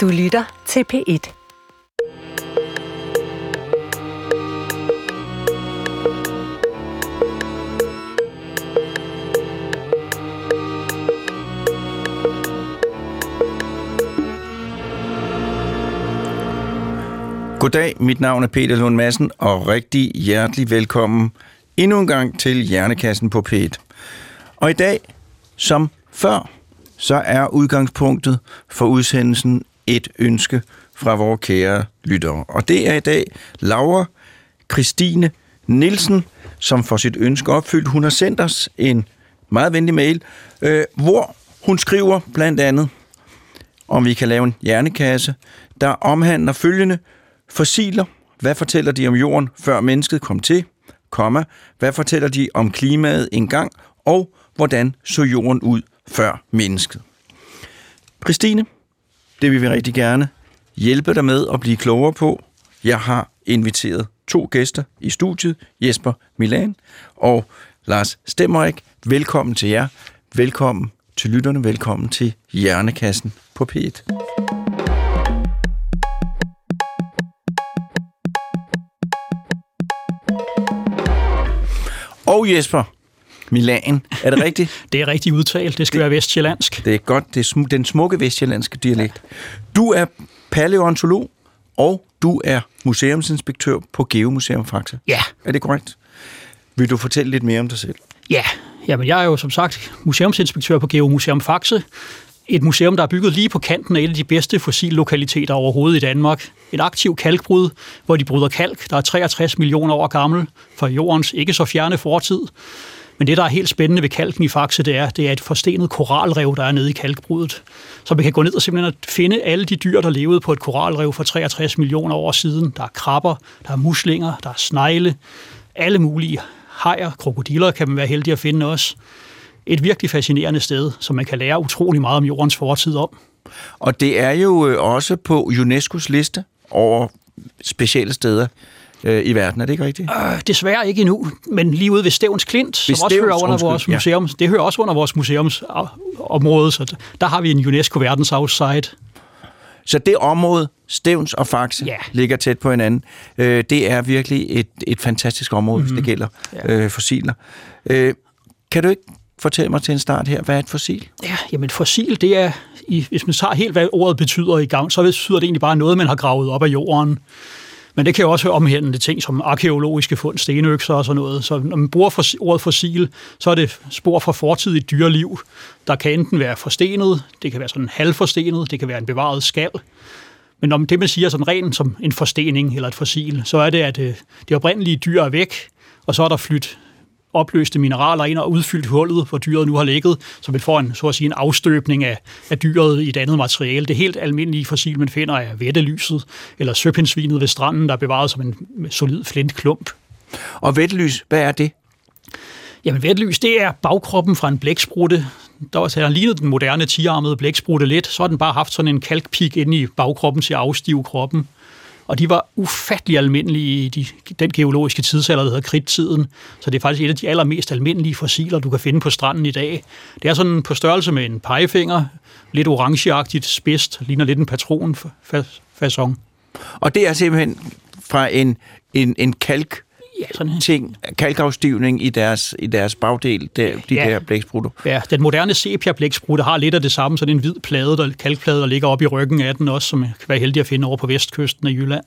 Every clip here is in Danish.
Du lytter til P1. Goddag, mit navn er Peter Lund Madsen, og rigtig hjertelig velkommen endnu en gang til Hjernekassen på P1. Og i dag, som før, så er udgangspunktet for udsendelsen et ønske fra vores kære lyttere. Og det er i dag Laura Christine Nielsen, som får sit ønske opfyldt. Hun har sendt os en meget venlig mail, øh, hvor hun skriver blandt andet, om vi kan lave en hjernekasse, der omhandler følgende fossiler. Hvad fortæller de om jorden, før mennesket kom til? Komma. Hvad fortæller de om klimaet engang? Og hvordan så jorden ud før mennesket? Christine, det vil vi rigtig gerne hjælpe dig med at blive klogere på. Jeg har inviteret to gæster i studiet, Jesper Milan og Lars Stemmerik. Velkommen til jer. Velkommen til lytterne. Velkommen til Hjernekassen på P1. Og Jesper Milan, er det rigtigt? Det er rigtig udtalt. Det skal det, være vestjyllandsk. Det er godt. Det er sm- den smukke vestjyllandske dialekt. Du er paleontolog, og du er museumsinspektør på Geomuseum Faxe. Ja. Er det korrekt? Vil du fortælle lidt mere om dig selv? Ja, Jamen, jeg er jo som sagt museumsinspektør på Geomuseum Faxe. Et museum, der er bygget lige på kanten af et af de bedste fossillokaliteter overhovedet i Danmark. Et aktiv kalkbrud, hvor de bryder kalk, der er 63 millioner år gammel, fra jordens ikke så fjerne fortid. Men det, der er helt spændende ved kalken i Faxe, det er, det er et forstenet koralrev, der er nede i kalkbrudet. Så vi kan gå ned og simpelthen finde alle de dyr, der levede på et koralrev for 63 millioner år siden. Der er krabber, der er muslinger, der er snegle, alle mulige hajer, krokodiller kan man være heldig at finde også. Et virkelig fascinerende sted, som man kan lære utrolig meget om jordens fortid om. Og det er jo øh, også på UNESCO's liste over specielle steder øh, i verden, er det ikke rigtigt? Øh, desværre ikke endnu, men lige ude ved Stævns Klint, som Ved også hører under undskyld, vores ja. museum, det hører også under vores museumsområde, så der har vi en UNESCO verdensarvssite. Så det område, Stævns og Faxe, Ja. ligger tæt på hinanden. Øh, det er virkelig et, et fantastisk område, mm-hmm. hvis det gælder Ja. øh, fossiler. Øh, kan du ikke fortælle mig til en start her, hvad er et fossil? Ja, jamen fossil, det er, hvis man tager helt, hvad ordet betyder i gang, så betyder det egentlig bare noget, man har gravet op af jorden. Men det kan jo også omhandle ting som arkeologiske fund, stenøkser og sådan noget. Så når man bruger for, ordet fossil, så er det spor fra fortidigt dyreliv, der kan enten være forstenet, det kan være sådan halvforstenet, det kan være en bevaret skal. Men om det, man siger sådan rent som en forstening eller et fossil, så er det, at øh, det oprindelige dyr er væk, og så er der flyttet opløste mineraler ind og udfyldt hullet, hvor dyret nu har ligget, så man får en, så at sige, en afstøbning af, af dyret i et andet materiale. Det helt almindelige fossil, man finder, er vættelyset, eller søpindsvinet ved stranden, der er bevaret som en solid flintklump. Og vettelys, hvad er det? Jamen, vættelys, det er bagkroppen fra en blæksprutte. Der var lignet den moderne tiarmede blæksprutte lidt, så har den bare haft sådan en kalkpik inde i bagkroppen til at afstive kroppen. Og de var ufattelig almindelige i de, den geologiske tidsalder, der hedder kridttiden. Så det er faktisk et af de allermest almindelige fossiler, du kan finde på stranden i dag. Det er sådan på størrelse med en pegefinger, lidt orangeagtigt, spidst, ligner lidt en patronfasong. Og det er simpelthen fra en, en, en kalk sådan, ting, kalkafstivning i deres, i deres bagdel, der, de Ja. der blæksprutter. Ja, den moderne sepia-blæksprutte har lidt af det samme, sådan en hvid plade, der, kalkplade, der ligger op i ryggen af den også, som kan være heldig at finde over på vestkysten af Jylland.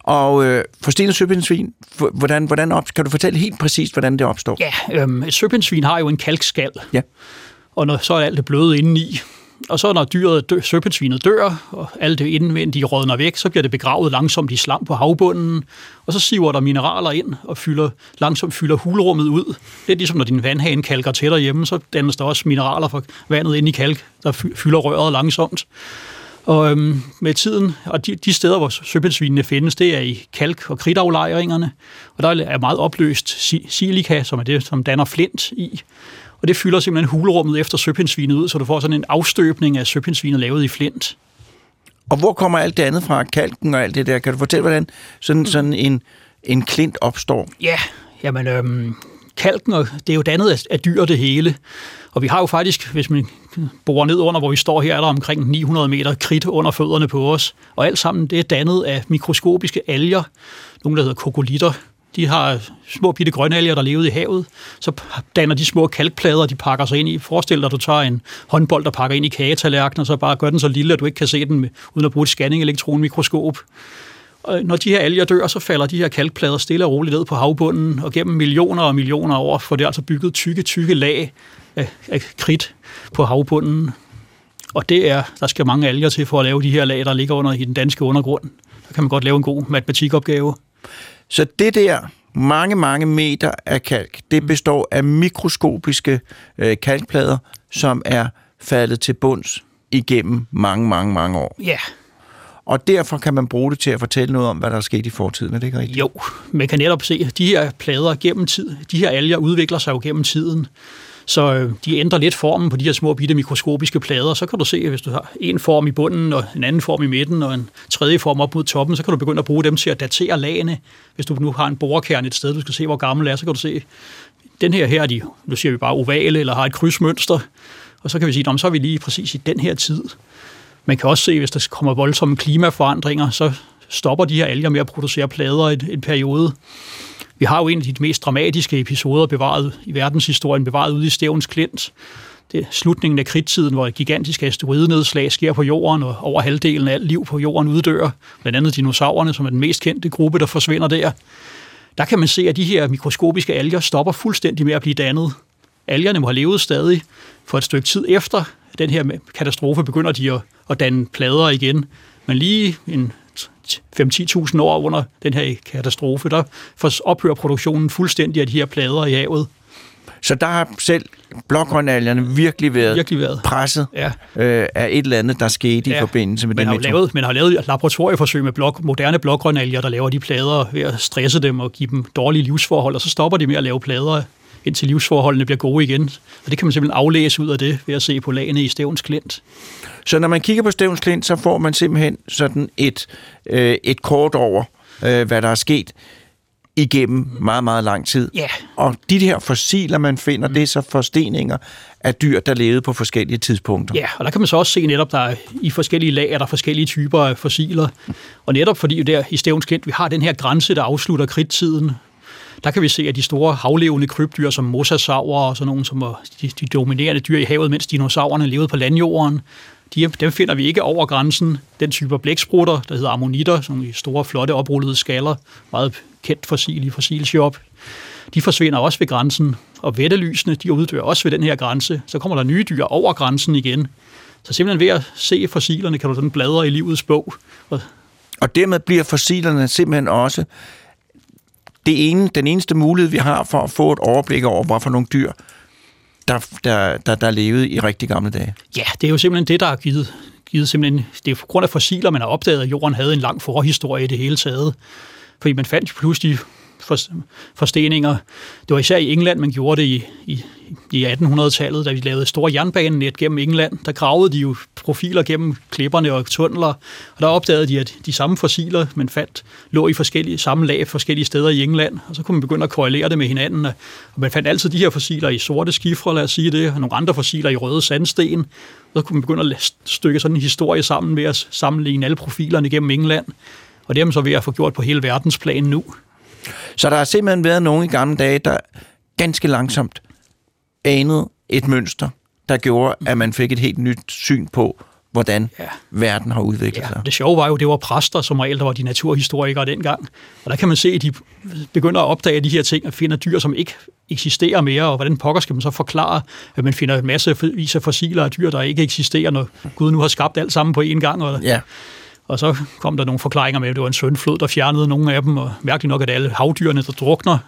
Og øh, forstenet søpindsvin, h- hvordan, hvordan op, kan du fortælle helt præcist, hvordan det opstår? Ja, øhm, et søpindsvin har jo en kalkskal, Ja. og når, så er alt det bløde indeni. Og så når dyret dø, søpindsvinet dør, og alt det indvendige rådner væk, så bliver det begravet langsomt i slam på havbunden, og så siver der mineraler ind og fylder, langsomt fylder hulrummet ud. Det er ligesom, når din vandhane kalker til derhjemme, så dannes der også mineraler fra vandet ind i kalk, der fylder røret langsomt. Og øhm, med tiden, og de, de steder, hvor søpindsvinene findes, det er i kalk- og kridtaflejringerne. Og der er meget opløst silika, som er det, som danner flint i. Og det fylder simpelthen hulrummet efter søpindsvinet ud, så du får sådan en afstøbning af søpindsvinet lavet i flint. Og hvor kommer alt det andet fra? Kalken og alt det der. Kan du fortælle, hvordan sådan, sådan en, en klint opstår? Ja, jamen, øhm, kalken, og det er jo dannet af, af dyr det hele. Og vi har jo faktisk, hvis man borer ned under, hvor vi står her, er der omkring 900 meter kridt under fødderne på os. Og alt sammen, det er dannet af mikroskopiske alger, nogle der hedder kokolitter. De har små bitte grønalger, der levede i havet. Så danner de små kalkplader, de pakker sig ind i. Forestil dig, at du tager en håndbold, der pakker ind i kagetallerkenen, og så bare gør den så lille, at du ikke kan se den med, uden at bruge et scanning-elektronmikroskop. Og når de her alger dør, så falder de her kalkplader stille og roligt ned på havbunden, og gennem millioner og millioner af år får det altså bygget tykke, tykke lag af, af kridt på havbunden. Og det er, der skal mange alger til for at lave de her lag, der ligger under i den danske undergrund. Der kan man godt lave en god matematikopgave. Så det der mange, mange meter af kalk, det Mm. består af mikroskopiske øh, kalkplader, som er faldet til bunds igennem mange, mange, mange år. Ja, Og derfor kan man bruge det til at fortælle noget om, hvad der er sket i fortiden. Er det ikke rigtigt? jo. Man kan netop se, at de her plader gennem tid, de her alger udvikler sig jo gennem tiden. Så øh, de ændrer lidt formen på de her små bitte mikroskopiske plader. Så kan du se, at hvis du har en form i bunden, og en anden form i midten, og en tredje form op mod toppen, så kan du begynde at bruge dem til at datere lagene. Hvis du nu har en borekerne et sted, du skal se, hvor gammel er, så kan du se, den her her er de, nu siger vi bare ovale, eller har et krydsmønster. Og så kan vi sige, "Nå, så er vi lige præcis i den her tid. Man kan også se, hvis der kommer voldsomme klimaforandringer, så stopper de her alger med at producere plader i en periode. Vi har jo en af de mest dramatiske episoder bevaret i verdenshistorien, bevaret ude i Stævns Klint. Det er slutningen af kridtiden, hvor et gigantisk asteroidenedslag sker på jorden, og over halvdelen af alt liv på jorden uddør. Blandt andet dinosaurerne, som er den mest kendte gruppe, der forsvinder der. Der kan man se, at de her mikroskopiske alger stopper fuldstændig med at blive dannet. Algerne må have levet stadig for et stykke tid efter den her katastrofe, begynder de at, at danne plader igen. Men lige en 5-10.000 år under den her katastrofe, der ophører produktionen fuldstændig af de her plader i havet. Så der har selv blågrønalgerne virkelig været Virkelig været. presset Ja. øh, af et eller andet, der skete Ja, i forbindelse med Man det har, lavet, man har lavet laboratorieforsøg med blok, moderne blågrønalger, der laver de plader ved at stresse dem og give dem dårlige livsforhold, og så stopper de med at lave plader, indtil livsforholdene bliver gode igen. Og det kan man simpelthen aflæse ud af det, ved at se på lagene i Stævns Klint. Så når man kigger på Stævns Klint, så får man simpelthen sådan et, øh, et kort over, øh, hvad der er sket igennem meget, meget lang tid. Ja. Og de her fossiler, man finder, mm. det er så forsteninger af dyr, der levede på forskellige tidspunkter. Ja, og der kan man så også se netop, der er i forskellige lag er der forskellige typer af fossiler. Og netop fordi der i Stævns Klint, vi har den her grænse, der afslutter kridttiden, der kan vi se, at de store havlevende krybdyr som mosasaurer og sådan nogle, som var de, de dominerende dyr i havet, mens dinosaurerne levede på landjorden, de, dem finder vi ikke over grænsen. Den type blæksprutter, der hedder ammonitter, som de store, flotte, oprullede skaller, meget kendt fossil i fossilshop, de forsvinder også ved grænsen. Og vettelysene, de uddør også ved den her grænse. Så kommer der nye dyr over grænsen igen. Så simpelthen ved at se fossilerne, kan du sådan bladre i livets bog. Og Og dermed bliver fossilerne simpelthen også det ene, den eneste mulighed, vi har for at få et overblik over, hvorfor nogle dyr, der, der, der, der levede i rigtig gamle dage. Ja, det er jo simpelthen det, der har givet, givet simpelthen, det er på grund af fossiler, man har opdaget, at jorden havde en lang forhistorie i det hele taget. Fordi man fandt pludselig for, forsteninger. Det var især i England, man gjorde det i, i, i 1800-tallet, da vi lavede store jernbanenet gennem England. Der gravede de jo profiler gennem klipperne og tunneler, og der opdagede de, at de samme fossiler, man fandt, lå i forskellige, samme lag forskellige steder i England, og så kunne man begynde at korrelere det med hinanden. Og man fandt altid de her fossiler i sorte skifre, lad os sige det, og nogle andre fossiler i røde sandsten. Og så kunne man begynde at stykke sådan en historie sammen ved at sammenligne alle profilerne gennem England. Og det er man så ved at få gjort på hele verdensplan nu. Så der har simpelthen været nogen i gamle dage, der ganske langsomt anede et mønster, der gjorde, at man fik et helt nyt syn på, hvordan Ja. verden har udviklet Ja, sig. det sjove var jo, det var præster som regel, der var de naturhistorikere dengang. Og der kan man se, at de begynder at opdage de her ting og finder dyr, som ikke eksisterer mere, og hvordan pokker skal man så forklare, at man finder en masse vis af fossiler af dyr, der ikke eksisterer, når Gud nu har skabt alt sammen på én gang. Og, Ja. Og så kom der nogle forklaringer med, at det var en søndflod, der fjernede nogle af dem, og mærkeligt nok, at alle havdyrene, der drukner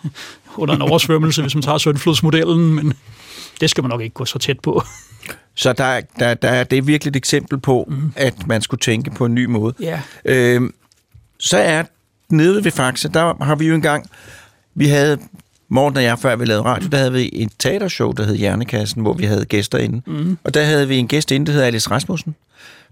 under en oversvømmelse, hvis man tager søndflodsmodellen, men det skal man nok ikke gå så tæt på. Så der, er- der, der er det er virkelig et eksempel på, mm. at man skulle tænke på en ny måde. Ja. Øhm, så er nede ved Faxe, der har vi jo engang, vi havde, Morten og jeg, før vi lavede radio, der havde vi et teatershow, der hed Hjernekassen, hvor vi havde gæster inde. Mm. Og der havde vi en gæst inde, der hedder Alice Rasmussen,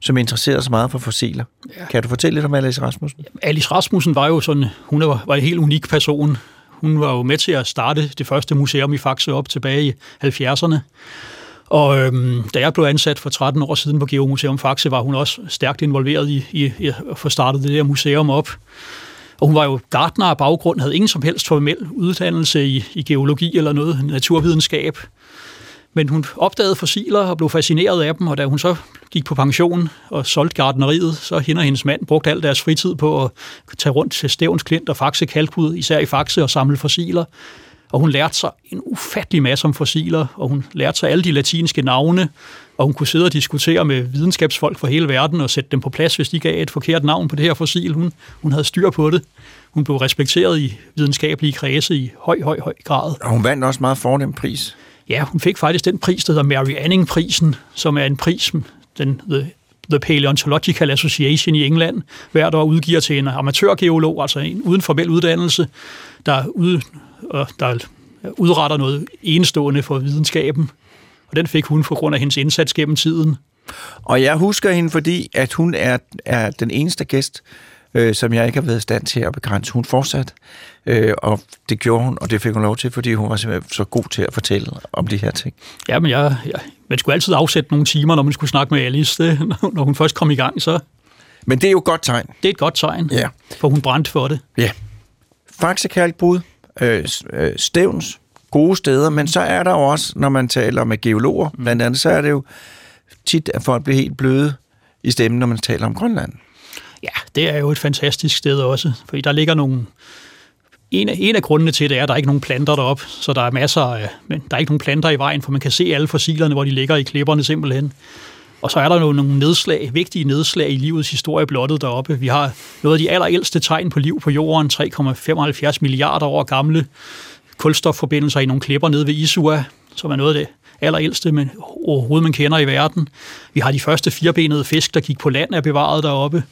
som interesserede sig meget for fossiler. Ja. Kan du fortælle lidt om Alice Rasmussen? Alice Rasmussen var jo sådan, hun var, en helt unik person. hun var jo med til at starte det første museum i Faxe op tilbage i 70'erne. Og øhm, da jeg blev ansat for 13 år siden på Geomuseum Faxe, var hun også stærkt involveret i, i, i at få startet det der museum op. Og hun var jo gartner af baggrund, havde ingen som helst formel uddannelse i, i geologi eller noget naturvidenskab. Men hun opdagede fossiler og blev fascineret af dem, og da hun så gik på pension og solgte gardneriet, så hende og hendes mand brugte al deres fritid på at tage rundt til Stævns Klint og Faxe Kalkud, især i Faxe, og samle fossiler. Og hun lærte sig en ufattelig masse om fossiler, og hun lærte sig alle de latinske navne, og hun kunne sidde og diskutere med videnskabsfolk fra hele verden og sætte dem på plads, hvis de gav et forkert navn på det her fossil. Hun, hun havde styr på det. Hun blev respekteret i videnskabelige kredse i høj, høj, høj grad. Og hun vandt også meget fornem pris. Ja, hun fik faktisk den pris, der hedder Mary Anning-prisen, som er en pris, den the, the Paleontological Association i England hvert år udgiver til en amatørgeolog, altså en uden formel uddannelse, der, ud, øh, der udretter noget enestående for videnskaben. Og den fik hun på grund af hendes indsats gennem tiden. Og jeg husker hende, fordi at hun er, er den eneste gæst, øh, som jeg ikke har været i stand til at begrænse. Hun fortsat, øh, og det gjorde hun, og det fik hun lov til, fordi hun var simpelthen så god til at fortælle om de her ting. Ja, men jeg, jeg, man skulle altid afsætte nogle timer, når man skulle snakke med Alice, det, når hun først kom i gang, så... Men det er jo et godt tegn. Det er et godt tegn, ja. for hun brændte for det. Ja. Faxe Kalkbrud, øh, øh, Stævns, gode steder, men så er der jo også, når man taler med geologer, blandt andet, så er det jo tit, at folk bliver helt bløde i stemmen, når man taler om Grønland. Ja, det er jo et fantastisk sted også, fordi der ligger nogle... En af, en af grundene til det er, at der er ikke nogen planter deroppe, så der er masser af... Men der er ikke nogen planter i vejen, for man kan se alle fossilerne, hvor de ligger i klipperne simpelthen. Og så er der nogle nedslag, vigtige nedslag i livets historie blottet deroppe. Vi har noget af de allerældste tegn på liv på jorden, 3,75 milliarder år gamle kulstofforbindelser i nogle klipper nede ved Isua, som er noget af det allerældste, men overhovedet man kender i verden. Vi har de første firebenede fisk, der gik på land, er bevaret deroppe.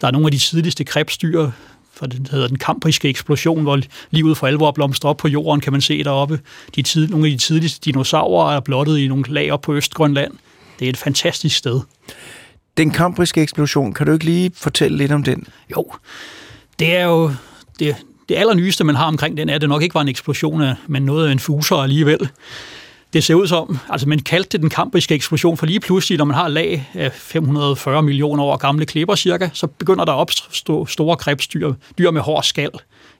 Der er nogle af de tidligste krebsdyr, for det hedder den kambriske eksplosion, hvor livet for alvor blomstrer op på jorden, kan man se deroppe. De tid, nogle af de tidligste dinosaurer er blottet i nogle lag op på Østgrønland. Det er et fantastisk sted. Den kambriske eksplosion, kan du ikke lige fortælle lidt om den? Jo, det er jo det, det allernyeste, man har omkring den, er, at det nok ikke var en eksplosion, men noget af en fuser alligevel. Det ser ud som, altså man kaldte det den kambriske eksplosion, for lige pludselig, når man har lag af 540 millioner år gamle klipper cirka, så begynder der at opstå store krebsdyr, dyr med hård skal.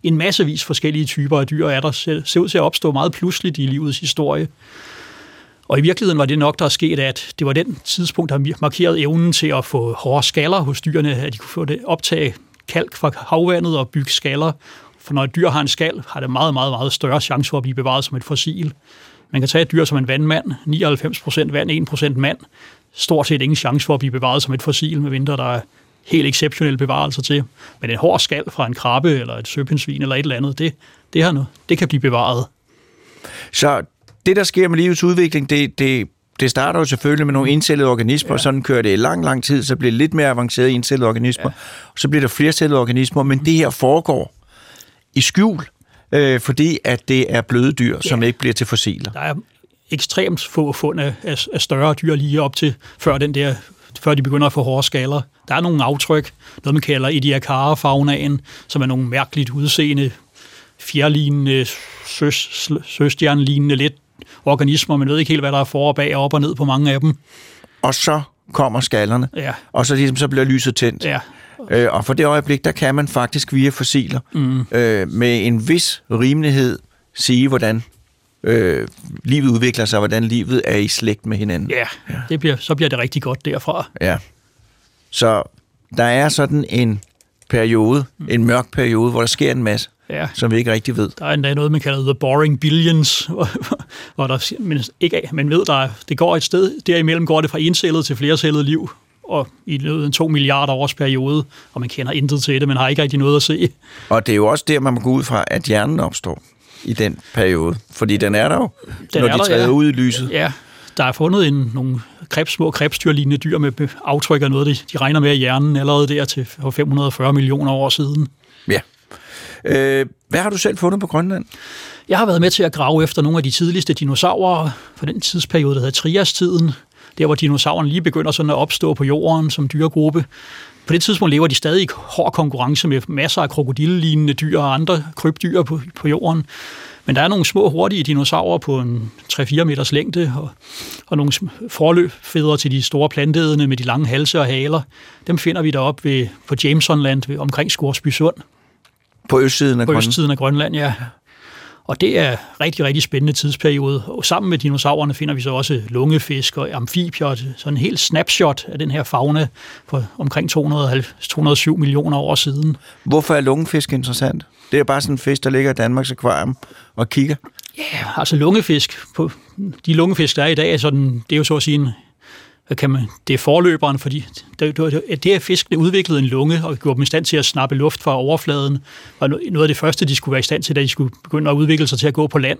En massevis forskellige typer af dyr er der, ser ud til at opstå meget pludseligt i livets historie. Og i virkeligheden var det nok, der er sket, at det var den tidspunkt, der markerede evnen til at få hårde skaller hos dyrene, at de kunne få det optage kalk fra havvandet og bygge skaller. For når et dyr har en skal, har det meget, meget, meget større chance for at blive bevaret som et fossil. Man kan tage et dyr som en vandmand, 99% vand, 1% mand, stort set ingen chance for at blive bevaret som et fossil, medmindre der er helt exceptionelle bevarelser til. Men en hård skal fra en krabbe eller et søpindsvin eller et eller andet, det, det, har noget, det kan blive bevaret. Så det, der sker med livets udvikling, det, det, det starter jo selvfølgelig med nogle encellede organismer, ja. sådan kører det i lang, lang tid, så bliver det lidt mere avanceret encellede organismer, ja. så bliver der flercellede organismer, men det her foregår i skjul, øh, fordi at det er bløde dyr, ja. som ikke bliver til fossiler. Der er ekstremt få fund af, af større dyr lige op til, før den der før de begynder at få hårde skaller. Der er nogle aftryk, noget man kalder Ediacara-faunaen, som er nogle mærkeligt udseende, fjerlignende, søs, søstjernelignende, lidt organismer. Man ved ikke helt, hvad der er for og bag og op og ned på mange af dem. Og så kommer skallerne, ja. og så, ligesom, så bliver lyset tændt. Ja. Øh, og for det øjeblik, der kan man faktisk via fossiler mm. øh, med en vis rimelighed sige, hvordan øh, livet udvikler sig, hvordan livet er i slægt med hinanden. Ja, ja. Det bliver, så bliver det rigtig godt derfra. Ja. Så der er sådan en periode, mm. en mørk periode, hvor der sker en masse ja. som vi ikke rigtig ved. Der er endda noget, man kalder The Boring Billions, hvor der, men, ikke, man ved, der det går et sted, derimellem går det fra encellet til flercellet liv, og i løbet af en to milliarder års periode, og man kender intet til det, men har ikke rigtig noget at se. Og det er jo også der, man må gå ud fra, at hjernen opstår i den periode, fordi den er der jo, den når de træder ja. ud i lyset. Ja, der er fundet en, nogle krebs, små krebsdyrlignende dyr med aftryk af noget, de, de regner med i hjernen allerede der til 540 millioner år siden. Ja. Øh, hvad har du selv fundet på Grønland? Jeg har været med til at grave efter nogle af de tidligste dinosaurer fra den tidsperiode, der hedder Trias-tiden. Der hvor dinosaurerne lige begynder sådan at opstå på jorden som dyregruppe. På det tidspunkt lever de stadig i hård konkurrence med masser af krokodillelignende dyr og andre krybdyr på, på jorden. Men der er nogle små, hurtige dinosaurer på en 3-4 meters længde, og, og nogle forløbfædre til de store planteædende med de lange halse og haler. Dem finder vi deroppe ved, på Jamesonland ved, omkring Skorsby Sund. På østsiden af På østsiden af Grønland, ja. Og det er rigtig, rigtig spændende tidsperiode. Og sammen med dinosaurerne finder vi så også lungefisk og amfibier. Sådan en helt snapshot af den her fauna for omkring 290, 207 millioner år siden. Hvorfor er lungefisk interessant? Det er bare sådan en fisk, der ligger i Danmarks akvarium og kigger. Ja, altså lungefisk. På, de lungefisk, der er i dag, er sådan, det er jo så at sige en, kan man, det er forløberen, fordi det, det, det er fiskene udviklede en lunge og gjorde dem i stand til at snappe luft fra overfladen. var noget af det første, de skulle være i stand til, da de skulle begynde at udvikle sig til at gå på land.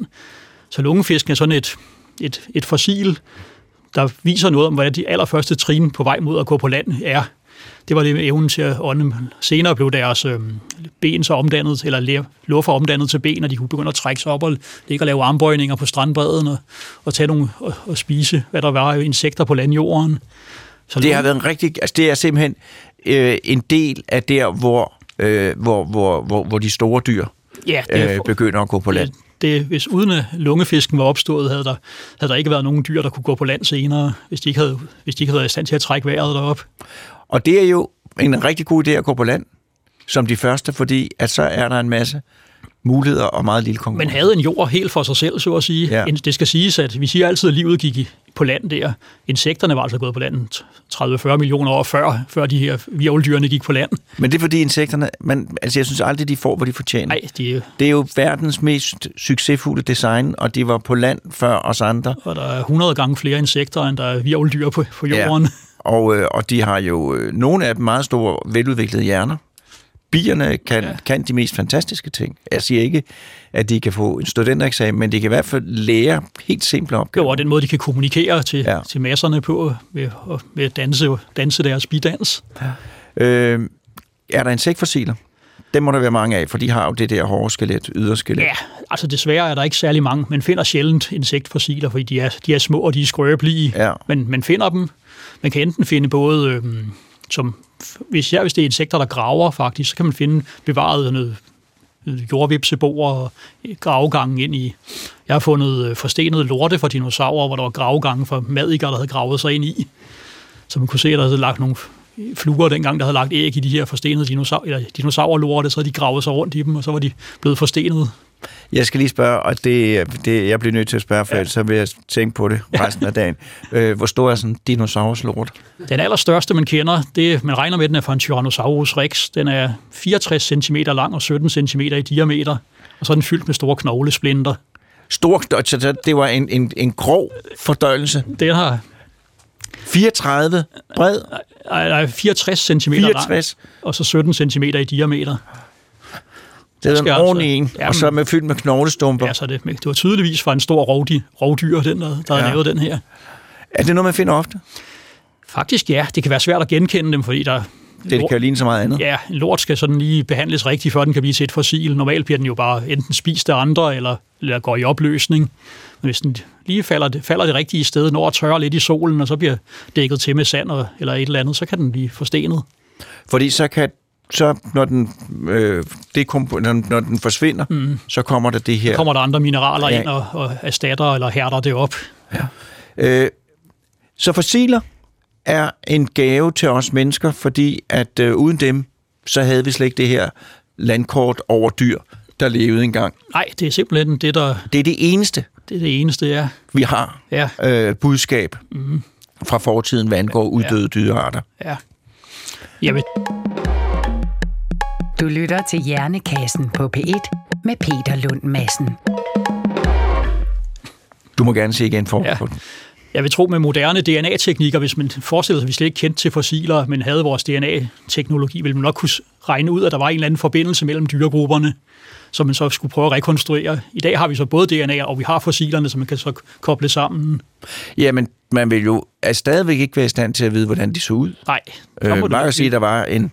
Så lungefisken er sådan et, et, et fossil, der viser noget om, hvad de allerførste trin på vej mod at gå på land er. Det var det evnen til at ånde. Senere blev deres øh, ben så omdannet, eller luffer omdannet til ben, og de kunne begynde at trække sig op og ligge og lave armbøjninger på strandbredden og, og, tage nogle, og, og spise, hvad der var insekter på landjorden. Så det har været en rigtig... Altså, det er simpelthen øh, en del af der, hvor, øh, hvor, hvor, hvor, hvor de store dyr ja, det er, øh, begynder at gå på land. Ja, det, hvis uden at lungefisken var opstået, havde der, havde der ikke været nogen dyr, der kunne gå på land senere, hvis de ikke havde, hvis de ikke havde været i stand til at trække vejret derop. Og det er jo en rigtig god idé at gå på land som de første, fordi at så er der en masse muligheder og meget lille konkurrence. Men havde en jord helt for sig selv, så at sige. Ja. Det skal siges, at vi siger altid, at livet gik på land der. Insekterne var altså gået på land 30-40 millioner år før, før de her virveldyrene gik på land. Men det er fordi insekterne, man, altså jeg synes aldrig, de får, hvad de fortjener. Nej, de... Det er jo verdens mest succesfulde design, og de var på land før os andre. Og der er 100 gange flere insekter, end der er virveldyr på, på jorden. Ja. Og, øh, og de har jo øh, nogle af dem meget store, veludviklede hjerner. Bierne kan, ja. kan de mest fantastiske ting. Jeg siger ikke, at de kan få en studentereksamen, men de kan i hvert fald lære helt simple opgaver. Jo, og den måde, de kan kommunikere til, ja. til masserne på, ved, ved at danse, danse deres bidans. Ja. Øh, er der insektfossiler? Dem må der være mange af, for de har jo det der hårde skelet, yderskelet. Ja, altså desværre er der ikke særlig mange. Man finder sjældent insektfossiler, fordi de er, de er små og de er skrøbelige. Ja. Men man finder dem. Man kan enten finde både, øh, som, hvis, ja, hvis det er insekter, der graver faktisk, så kan man finde bevaret noget jordvipseboer og gravegangen ind i. Jeg har fundet øh, forstenede lorte fra dinosaurer, hvor der var gravegange for madikker, der havde gravet sig ind i. Så man kunne se, at der havde lagt nogle fluer dengang, der havde lagt æg i de her forstenede dinosaur, eller dinosaurlorte, så havde de gravet sig rundt i dem, og så var de blevet forstenet. Jeg skal lige spørge, og det, det jeg bliver nødt til at spørge, for ja. så vil jeg tænke på det resten af dagen. Øh, hvor stor er sådan en dinosauruslort? Den allerstørste, man kender, det, man regner med, den er fra en Tyrannosaurus rex. Den er 64 cm lang og 17 cm i diameter, og så er den fyldt med store knoglesplinter. Stor, så det var en, en, en grov fordøjelse? Den har 34 bred? Nej, nej 64 cm 64. lang, og så 17 cm i diameter. Det er en ordentlig en, og så med fyldt med knoglestumper. Ja, så det, det var tydeligvis fra en stor rovdyr, rovdyr den der, der ja. lavet den her. Er det noget, man finder ofte? Faktisk ja. Det kan være svært at genkende dem, fordi der... Det, det kan jo ligne så meget andet. Ja, en lort skal sådan lige behandles rigtigt, før den kan blive til et fossil. Normalt bliver den jo bare enten spist af andre, eller, eller går i opløsning. Men hvis den lige falder det, falder det rigtige sted, når tørrer lidt i solen, og så bliver dækket til med sand eller et eller andet, så kan den blive forstenet. Fordi så kan så når den, øh, det når, når den forsvinder, mm. så kommer der det her... Så kommer der andre mineraler ja. ind og, og erstatter eller hærder det op. Ja. Øh, så fossiler er en gave til os mennesker, fordi at øh, uden dem, så havde vi slet ikke det her landkort over dyr, der levede engang. Nej, det er simpelthen det, der... Det er det eneste. Det er det eneste, ja. Vi har ja. øh, budskab mm. fra fortiden, hvad angår uddøde ja. dyrearter. Ja. Jamen... Du lytter til Hjernekassen på P1 med Peter Lund Madsen. Du må gerne se igen for. Ja. Jeg vil tro med moderne DNA-teknikker, hvis man forestiller sig, at vi slet ikke kendte til fossiler, men havde vores DNA-teknologi, ville man nok kunne regne ud, at der var en eller anden forbindelse mellem dyregrupperne, som man så skulle prøve at rekonstruere. I dag har vi så både DNA, og vi har fossilerne, som man kan så koble sammen. Jamen, man vil jo stadigvæk ikke være i stand til at vide, hvordan de så ud. Nej. Øh, man kan sige, at der var en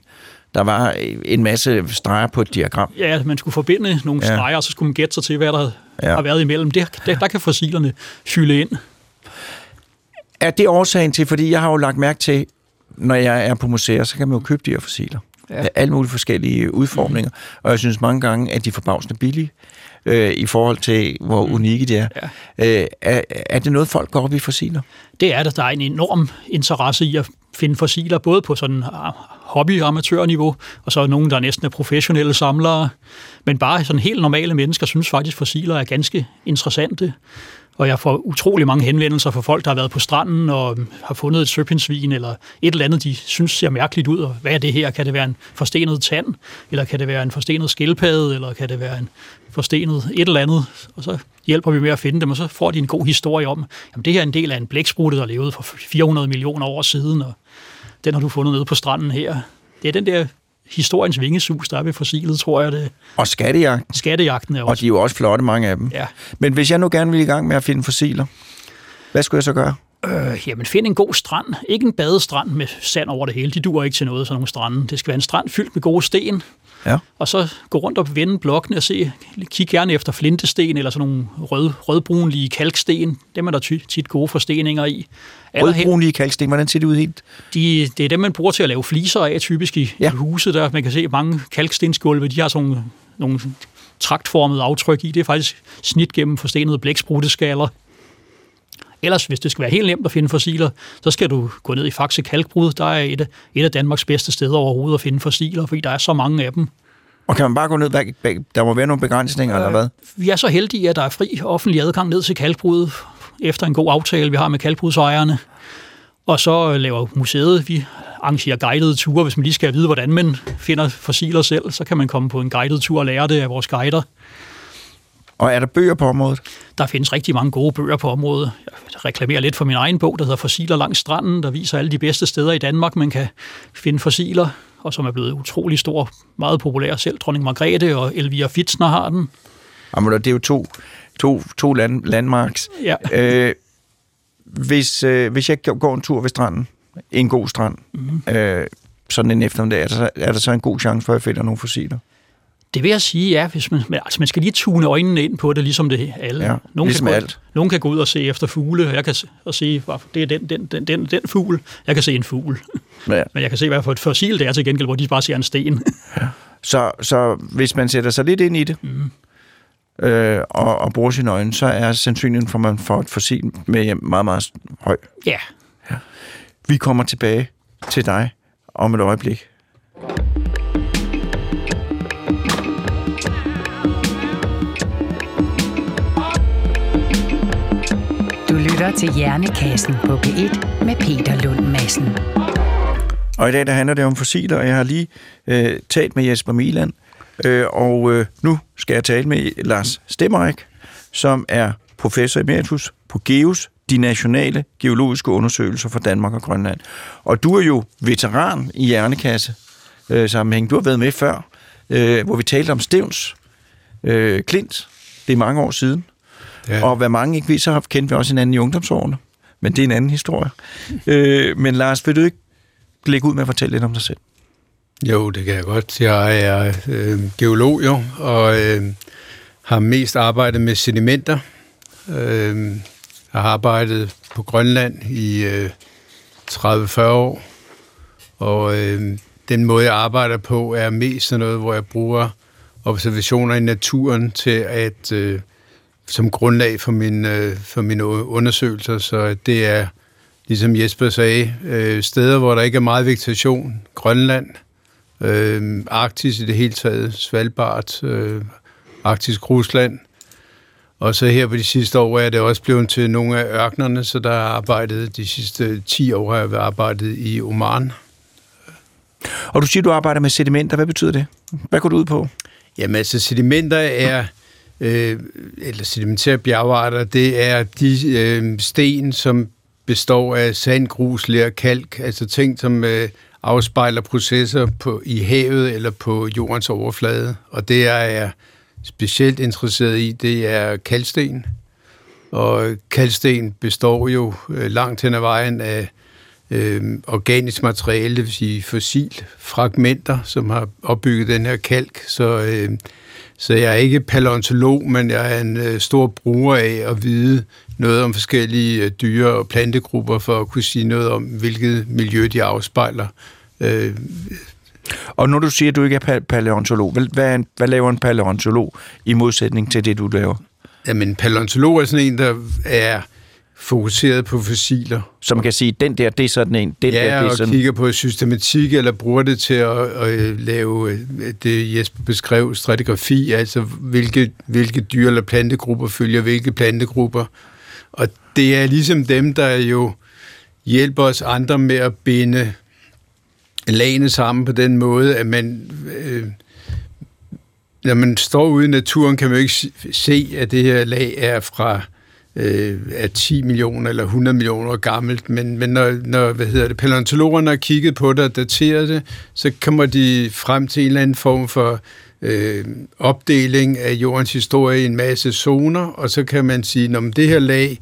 der var en masse streger på et diagram. Ja, man skulle forbinde nogle ja. streger, og så skulle man gætte sig til, hvad der ja. har været imellem. Det, der, der kan fossilerne fylde ind. er det årsagen til, fordi jeg har jo lagt mærke til, når jeg er på museer, så kan man jo købe de her fossiler. Ja. Alle mulige forskellige udformninger, mm. og jeg synes mange gange, at de er forbavsende billige øh, i forhold til, hvor mm. unikke de er. Ja. Øh, er. Er det noget, folk går op i fossiler? Det er der. Der er en enorm interesse i at finde fossiler, både på sådan ah, hobby-amatørniveau, og så er nogen, der næsten er professionelle samlere. Men bare sådan helt normale mennesker synes faktisk, fossiler er ganske interessante. Og jeg får utrolig mange henvendelser fra folk, der har været på stranden og har fundet et søpindsvin eller et eller andet, de synes ser mærkeligt ud. Og hvad er det her? Kan det være en forstenet tand? Eller kan det være en forstenet skildpadde? Eller kan det være en forstenet et eller andet? Og så hjælper vi med at finde dem, og så får de en god historie om, at det her er en del af en blæksprutte, der levede for 400 millioner år siden, og den har du fundet nede på stranden her. Det er den der historiens vingesus, der er ved fossilet, tror jeg det. Og skattejagten. Skattejagten er også. Og de er jo også flotte, mange af dem. Ja. Men hvis jeg nu gerne vil i gang med at finde fossiler, hvad skulle jeg så gøre? Øh, jamen, find en god strand. Ikke en badestrand med sand over det hele. De duer ikke til noget, sådan nogle strande. Det skal være en strand fyldt med gode sten. Ja. Og så gå rundt og vende blokkene og se, kig gerne efter flintesten eller sådan nogle rød, rødbrunlige kalksten. Dem er der tit gode forsteninger i. Rødbrunlige kalksten, hvordan ser det ud helt? De, det er dem, man bruger til at lave fliser af, typisk i, ja. i huset. Der man kan se mange kalkstensgulve, de har sådan nogle, nogle traktformede aftryk i. Det er faktisk snit gennem forstenede blækspruteskaller. Ellers, hvis det skal være helt nemt at finde fossiler, så skal du gå ned i Faxe Kalkbrud. Der er et, et af Danmarks bedste steder overhovedet at finde fossiler, fordi der er så mange af dem. Og kan man bare gå ned, der må være nogle begrænsninger, øh, eller hvad? Vi er så heldige, at der er fri offentlig adgang ned til kalkbruddet, efter en god aftale, vi har med kalkbrudsejerne. Og så laver museet, vi arrangerer guidede ture, hvis man lige skal vide, hvordan man finder fossiler selv, så kan man komme på en guided tur og lære det af vores guider. Og er der bøger på området? Der findes rigtig mange gode bøger på området. Jeg reklamerer lidt for min egen bog, der hedder Fossiler langs stranden, der viser alle de bedste steder i Danmark, man kan finde fossiler, og som er blevet utrolig stor, meget populær. Selv dronning Margrethe og Elvira Fitzner har den. Jamen, det er jo to, to, to land, landmarks. Ja. Øh, hvis, øh, hvis jeg går en tur ved stranden, en god strand, mm-hmm. øh, sådan en eftermiddag, er der, er der så en god chance for, at jeg finder nogle fossiler? Det vil jeg sige, ja. Hvis man, altså, man skal lige tune øjnene ind på det, ligesom det alle. Ja, nogen ligesom kan alt. Gå, nogen kan gå ud og se efter fugle, og jeg kan og se, det er den, den, den, den, den fugl. Jeg kan se en fugl. Ja. Men jeg kan se, hvad for et fossil det er til gengæld, hvor de bare ser en sten. Ja. Så, så hvis man sætter sig lidt ind i det, mm. øh, og, og bruger sine øjne, så er sandsynligheden for, at man får et fossil med meget, meget høj. Ja. ja. Vi kommer tilbage til dig om et øjeblik. Lytter til Hjernekassen på P1 med Peter Lund Madsen. Og i dag der handler det om fossiler, og jeg har lige øh, talt med Jesper Milan, øh, og øh, nu skal jeg tale med Lars Stemmerik, som er professor emeritus på GEOS, de nationale geologiske undersøgelser for Danmark og Grønland. Og du er jo veteran i hjernekasse øh, sammenhæng. Du har været med før, øh, hvor vi talte om Stevns øh, Klint. Det er mange år siden. Ja. Og hvad mange ikke ved, så kendte vi også hinanden i ungdomsårene. Men det er en anden historie. øh, men Lars, vil du ikke lægge ud med at fortælle lidt om dig selv? Jo, det kan jeg godt. Jeg er øh, geolog jo, og øh, har mest arbejdet med sedimenter. Øh, jeg har arbejdet på Grønland i øh, 30-40 år, og øh, den måde, jeg arbejder på, er mest sådan noget, hvor jeg bruger observationer i naturen til at øh, som grundlag for, min, øh, for mine undersøgelser, så det er, ligesom Jesper sagde, øh, steder, hvor der ikke er meget vegetation, Grønland, øh, Arktis i det hele taget, Svalbard, øh, Arktisk Rusland, og så her på de sidste år er det også blevet til nogle af ørkenerne, så der har arbejdet de sidste 10 år har jeg arbejdet i Oman. Og du siger, du arbejder med sedimenter. Hvad betyder det? Hvad går du ud på? Jamen altså, sedimenter er øh, eller sedimentære bjergarter, det er de øh, sten, som består af sand, grus, ler, kalk, altså ting, som øh, afspejler processer på, i havet eller på jordens overflade. Og det, jeg er specielt interesseret i, det er kalksten. Og kalksten består jo øh, langt hen ad vejen af øh, organisk materiale, det vil sige fossilfragmenter, som har opbygget den her kalk. Så øh, så jeg er ikke paleontolog, men jeg er en øh, stor bruger af at vide, noget om forskellige øh, dyre- og plantegrupper for at kunne sige noget om, hvilket miljø de afspejler. Øh, Og når du siger, at du ikke er pa- paleontolog, hvad, en, hvad laver en paleontolog i modsætning til det, du laver? jamen, paleontolog er sådan en, der er fokuseret på fossiler. Som kan sige, den der, det er sådan en, den der, Ja, det er og sådan... kigger på systematik, eller bruger det til at, at lave øh, det, Jesper beskrev, stratigrafi, altså hvilke, hvilke dyr- eller plantegrupper følger hvilke plantegrupper. Og det er ligesom dem, der jo hjælper os andre med at binde lagene sammen på den måde, at man... Øh, når man står ude i naturen, kan man jo ikke se, at det her lag er fra øh, er 10 millioner eller 100 millioner år gammelt, men, men når, når hvad hedder det, paleontologerne har kigget på det og dateret det, så kommer de frem til en eller anden form for øh, opdeling af jordens historie i en masse zoner, og så kan man sige, at det her lag,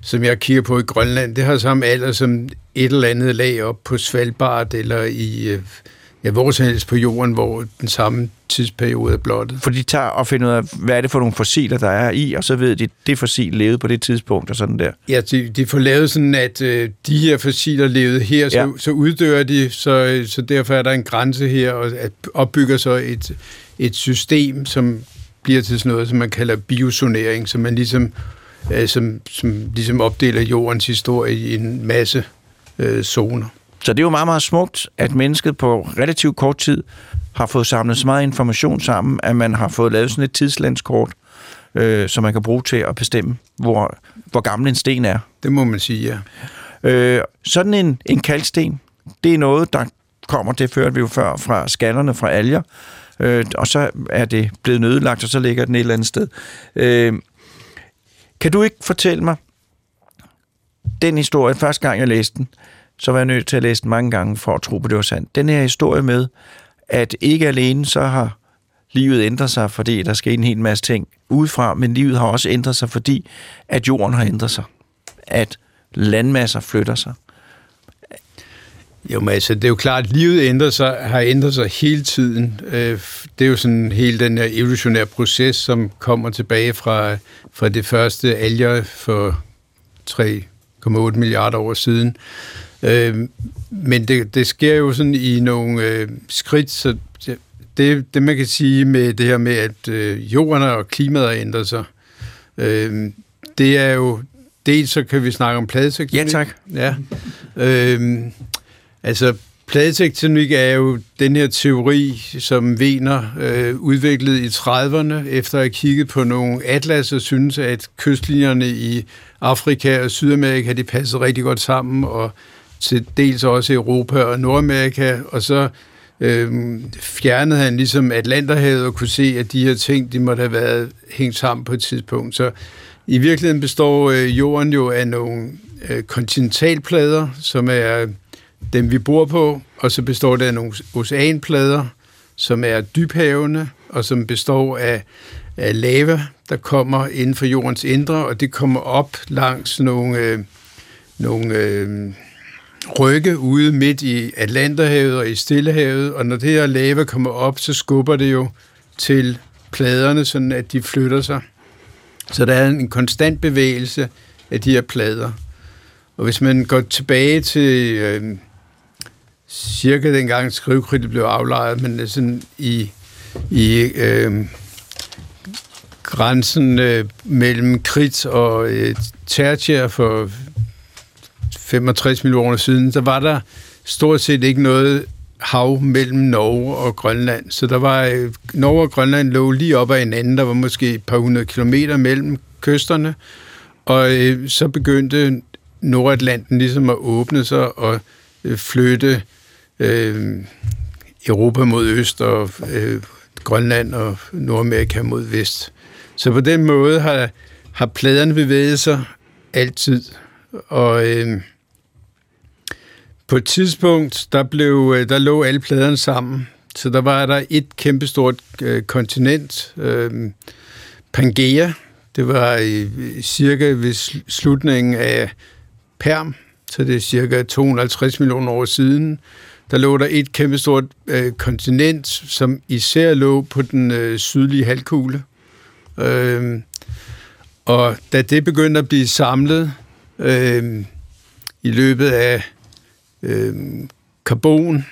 som jeg kigger på i Grønland, det har samme alder som et eller andet lag op på Svalbard eller i øh, ja, hvor som helst på jorden, hvor den samme tidsperiode er blottet. For de tager og finder ud af, hvad er det for nogle fossiler, der er i, og så ved de, det fossil levede på det tidspunkt og sådan der. Ja, de, de får lavet sådan, at øh, de her fossiler levede her, så, Ja. så uddør de, så, så derfor er der en grænse her, og at opbygger så et, et system, som bliver til sådan noget, som man kalder biosonering, som man ligesom, øh, som, som ligesom opdeler jordens historie i en masse øh, zoner. Så det er jo meget, meget smukt, at mennesket på relativt kort tid har fået samlet så meget information sammen, at man har fået lavet sådan et tidslandskort, øh, som man kan bruge til at bestemme, hvor, hvor gammel en sten er. Det må man sige, ja. Øh, sådan en, en kalksten, det er noget, der kommer, det førte vi jo før fra skallerne fra alger, øh, og så er det blevet nødlagt, og så ligger den et eller andet sted. Øh, kan du ikke fortælle mig den historie, første gang jeg læste den, så var jeg nødt til at læse den mange gange for at tro på, det var sandt. Den her historie med, at ikke alene så har livet ændret sig, fordi der sker en hel masse ting udefra, men livet har også ændret sig, fordi at jorden har ændret sig. At landmasser flytter sig. Jo, men altså, det er jo klart, at livet ændrer sig, har ændret sig hele tiden. Øh, det er jo sådan hele den her evolutionære proces, som kommer tilbage fra, fra det første alger for 3,8 milliarder år siden. Øh, Men det, det sker jo sådan i nogle øh, skridt, så det, det man kan sige med det her med, at øh, jorden og klimaet har ændret sig, øh, det er jo, dels så kan vi snakke om pladetektonik. Ja, tak. Ja. Øhm, altså, pladetektonik er jo den her teori, som Wiener øh, udviklede i 30'erne, efter at have kigget på nogle atlas og synes, at kystlinjerne i Afrika og Sydamerika, de passede rigtig godt sammen, og til dels også Europa og Nordamerika, og så øh, fjernede han ligesom Atlanterhavet og kunne se, at de her ting, de måtte have været hængt sammen på et tidspunkt. Så i virkeligheden består øh, jorden jo af nogle øh, kontinentalplader, som er dem, vi bor på, og så består det af nogle oceanplader, som er dybhavende, og som består af, af lava, der kommer inden for jordens indre, og det kommer op langs nogle, øh, nogle øh, rykke ude midt i Atlanterhavet og i Stillehavet, og når det her lava kommer op, så skubber det jo til pladerne, sådan at de flytter sig. Så der er en konstant bevægelse af de her plader. Og hvis man går tilbage til øh, cirka dengang skrivekridtet blev aflejret, men sådan i, i øh, grænsen øh, mellem kridt og øh, tertiær for 65 millioner siden, så var der stort set ikke noget hav mellem Norge og Grønland. Så der var øh, Norge og Grønland lå lige op ad hinanden. Der var måske et par hundrede kilometer mellem kysterne. Og øh, så begyndte Nordatlanten ligesom at åbne sig og øh, flytte øh, Europa mod øst og øh, Grønland og Nordamerika mod vest. Så på den måde har, har pladerne bevæget sig altid. Og øh, på et tidspunkt, der, blev, øh, der lå alle pladerne sammen. Så der var der et kæmpestort øh, kontinent, øh, Pangea. Det var i, cirka ved slutningen af Perm, så det er cirka 250 millioner år siden. Der lå der et kæmpestort øh, kontinent, som især lå på den øh, sydlige halvkugle. Øh, Og da det begyndte at blive samlet øh, i løbet af øh, karbon,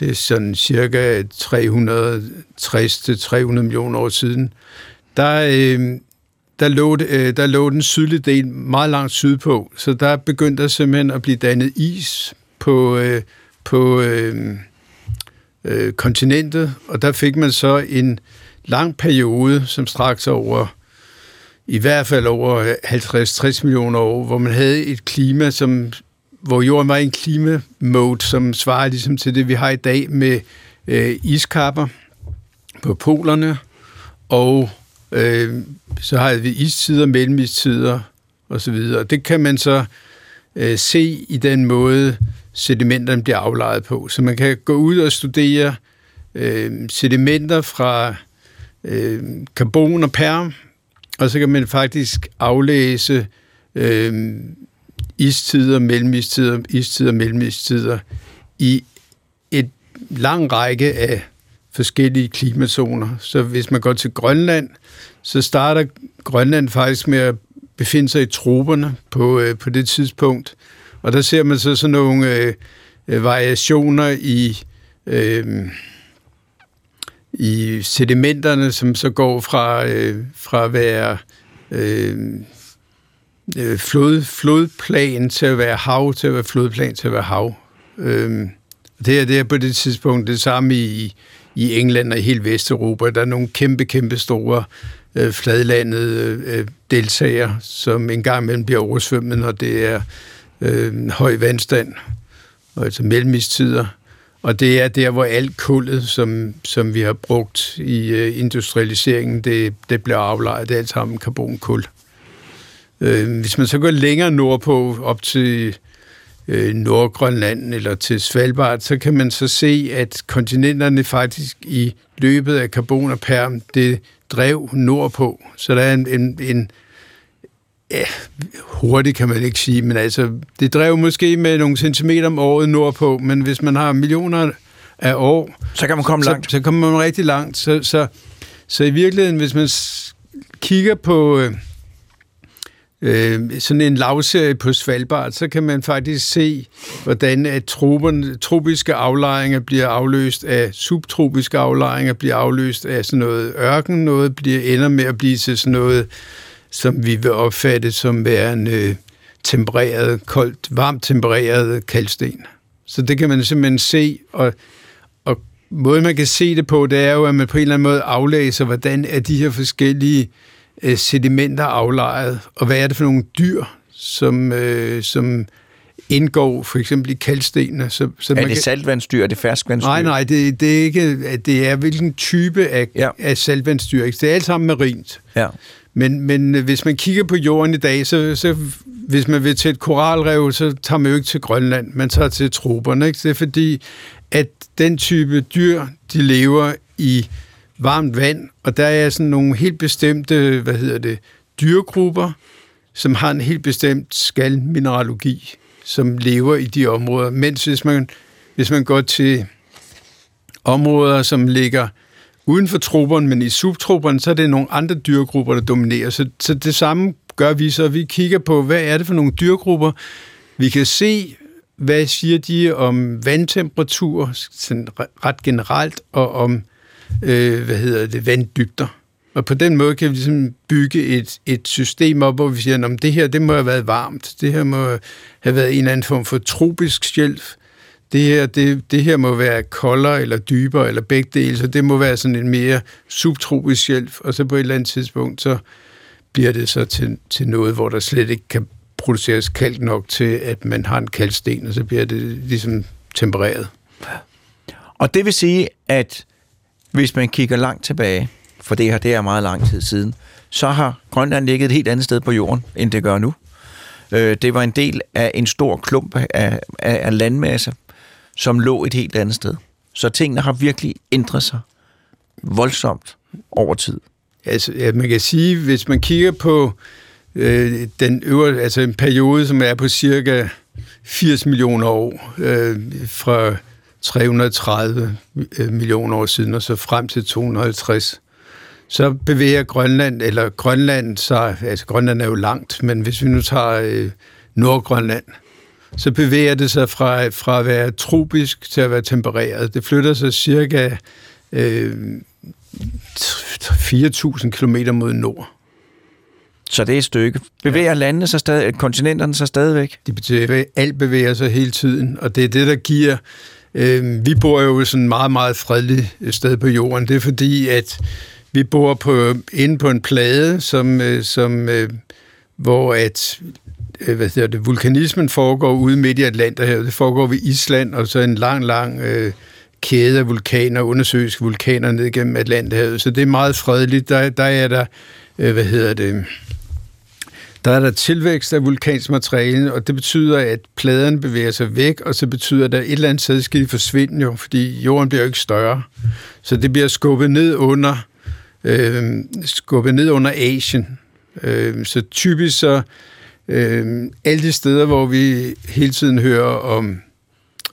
det er sådan cirka 360-300 millioner år siden, der, øh, der, lå, øh, der lå den sydlige del meget langt sydpå, så der begyndte der simpelthen at blive dannet is på, øh, på øh, øh, kontinentet, og der fik man så en lang periode, som straks over i hvert fald over 50-60 millioner år, hvor man havde et klima, som, hvor jorden var i en klimamode, som svarer ligesom til det, vi har i dag med øh, iskapper på polerne, og øh, så har vi istider, mellemistider osv. Det kan man så øh, se i den måde, sedimenterne bliver aflejet på. Så man kan gå ud og studere øh, sedimenter fra øh, karbon og perm, og så kan man faktisk aflæse øh, istider, mellemistider, istider, mellemistider i et lang række af forskellige klimazoner. Så hvis man går til Grønland, så starter Grønland faktisk med at befinde sig i troberne på, øh, på det tidspunkt. Og der ser man så sådan nogle øh, øh variationer i, øh, i sedimenterne, som så går fra, øh, fra at være øh, øh, flod, flodplan til at være hav, til at være flodplan til at være hav. Øh, det er, det er på det tidspunkt det samme i, i England og i hele Vesteuropa. Der er nogle kæmpe, kæmpe store øh, fladlandede øh, øh, deltagere, som engang imellem bliver oversvømmet, når det er øh, høj vandstand, og altså mellemistider. Og det er der, hvor alt kullet, som, som vi har brugt i øh, industrialiseringen, det, det bliver aflejet. Det er alt sammen karbonkul. Øh, hvis man så går længere nordpå, op til øh, Nordgrønland eller til Svalbard, så kan man så se, at kontinenterne faktisk i løbet af karbon og perm, det drev nordpå. Så der er en, en, en ja, hurtigt kan man ikke sige, men altså, det drev måske med nogle centimeter om året nordpå, men hvis man har millioner af år... Så kan man komme så, langt. Så kommer man rigtig langt. Så, så, så i virkeligheden, hvis man kigger på øh, øh, sådan en lavserie på Svalbard, så kan man faktisk se, hvordan at troberne, tropiske aflejringer bliver afløst af subtropiske aflejringer, bliver afløst af sådan noget ørken, noget bliver ender med at blive til sådan noget som vi vil opfatte som værende øh, tempereret, koldt, varmt tempereret kalksten. Så det kan man simpelthen se, og, og måden man kan se det på, det er jo, at man på en eller anden måde aflæser, hvordan er de her forskellige øh, sedimenter aflejet, og hvad er det for nogle dyr, som, øh, som indgår for eksempel i kalkstenene. Så, så er man det kan... saltvandsdyr? Er det ferskvandsdyr? Nej, nej, det, det er ikke, det er hvilken type af, Ja. af saltvandsdyr. Det er alt sammen marint. Ja. Men, men øh, hvis man kigger på jorden i dag, så, så hvis man vil til et koralrev, så tager man jo ikke til Grønland, man tager til troberne. Ikke? Det er fordi, at den type dyr, de lever i varmt vand, og der er sådan nogle helt bestemte, hvad hedder det, dyregrupper, som har en helt bestemt skalmineralogi, som lever i de områder. Mens hvis man, hvis man går til områder, som ligger uden for troberne, men i subtroberne, så er det nogle andre dyregrupper, der dominerer. Så, så det samme gør vi så. Vi kigger på, hvad er det for nogle dyregrupper. Vi kan se, hvad siger de om vandtemperatur sådan ret generelt, og om øh, hvad hedder det, vanddybder. Og på den måde kan vi ligesom bygge et, et system op, hvor vi siger, at det her det må have været varmt. Det her må have været en eller anden form for tropisk sjælf, det her, det, det her må være koldere eller dybere, eller begge dele, så det må være sådan en mere subtropisk sjælf, og så på et eller andet tidspunkt, så bliver det så til, til noget, hvor der slet ikke kan produceres kalk nok til, at man har en kalksten, og så bliver det ligesom tempereret. Og det vil sige, at hvis man kigger langt tilbage, for det her det er meget lang tid siden, så har Grønland ligget et helt andet sted på jorden, end det gør nu. Øh, det var en del af en stor klump af, af, af landmasse, som lå et helt andet sted. Så tingene har virkelig ændret sig voldsomt over tid. Altså, ja, man kan sige, hvis man kigger på øh, den øvre, altså en periode, som er på cirka 80 millioner år, øh, fra 330 millioner år siden, og så frem til 250, så bevæger Grønland, eller Grønland sig, altså Grønland er jo langt, men hvis vi nu tager øh, Nordgrønland, så bevæger det sig fra, fra at være tropisk til at være tempereret. Det flytter sig cirka øh, 4.000 km mod nord. Så det er et stykke. Bevæger ja. landene sig stadig, kontinenterne sig stadigvæk? De bevæger, alt bevæger sig hele tiden, og det er det, der giver... Øh, vi bor jo sådan et meget, meget fredeligt øh, sted på jorden. Det er fordi, at vi bor på, inde på en plade, som, øh, som, øh, hvor at hvad hedder det, vulkanismen foregår ude midt i Atlanterhavet. Det foregår ved Island, og så en lang, lang øh, kæde af vulkaner, undersøiske vulkaner ned gennem Atlanterhavet. Så det er meget fredeligt. Der, der er der, øh, hvad hedder det, der er der tilvækst af vulkansk materiale, og det betyder, at pladerne bevæger sig væk, og så betyder det, at et eller andet sted skal de forsvinde jo, fordi jorden bliver jo ikke større. Så det bliver skubbet ned under, øh, skubbet ned under Asien. Øh, så typisk så øh, alle de steder, hvor vi hele tiden hører om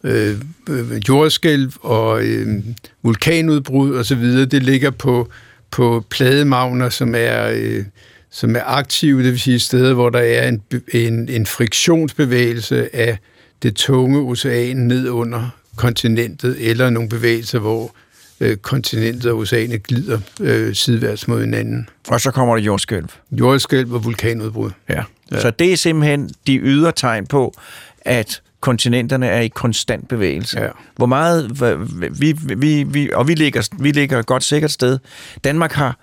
øh, øh jordskælv og øh, vulkanudbrud og så videre, det ligger på, på plademagner, som er, øh, som er aktive, det vil sige steder, hvor der er en, en, en friktionsbevægelse af det tunge ocean ned under kontinentet, eller nogle bevægelser, hvor øh, kontinentet og oceanet glider øh, sideværts mod hinanden. Og så kommer der jordskælv. Jordskælv og vulkanudbrud. Ja. ja. Så det er simpelthen de ydre tegn på, at kontinenterne er i konstant bevægelse. Ja. Hvor meget vi, vi, vi og vi ligger vi ligger et godt sikkert sted. Danmark har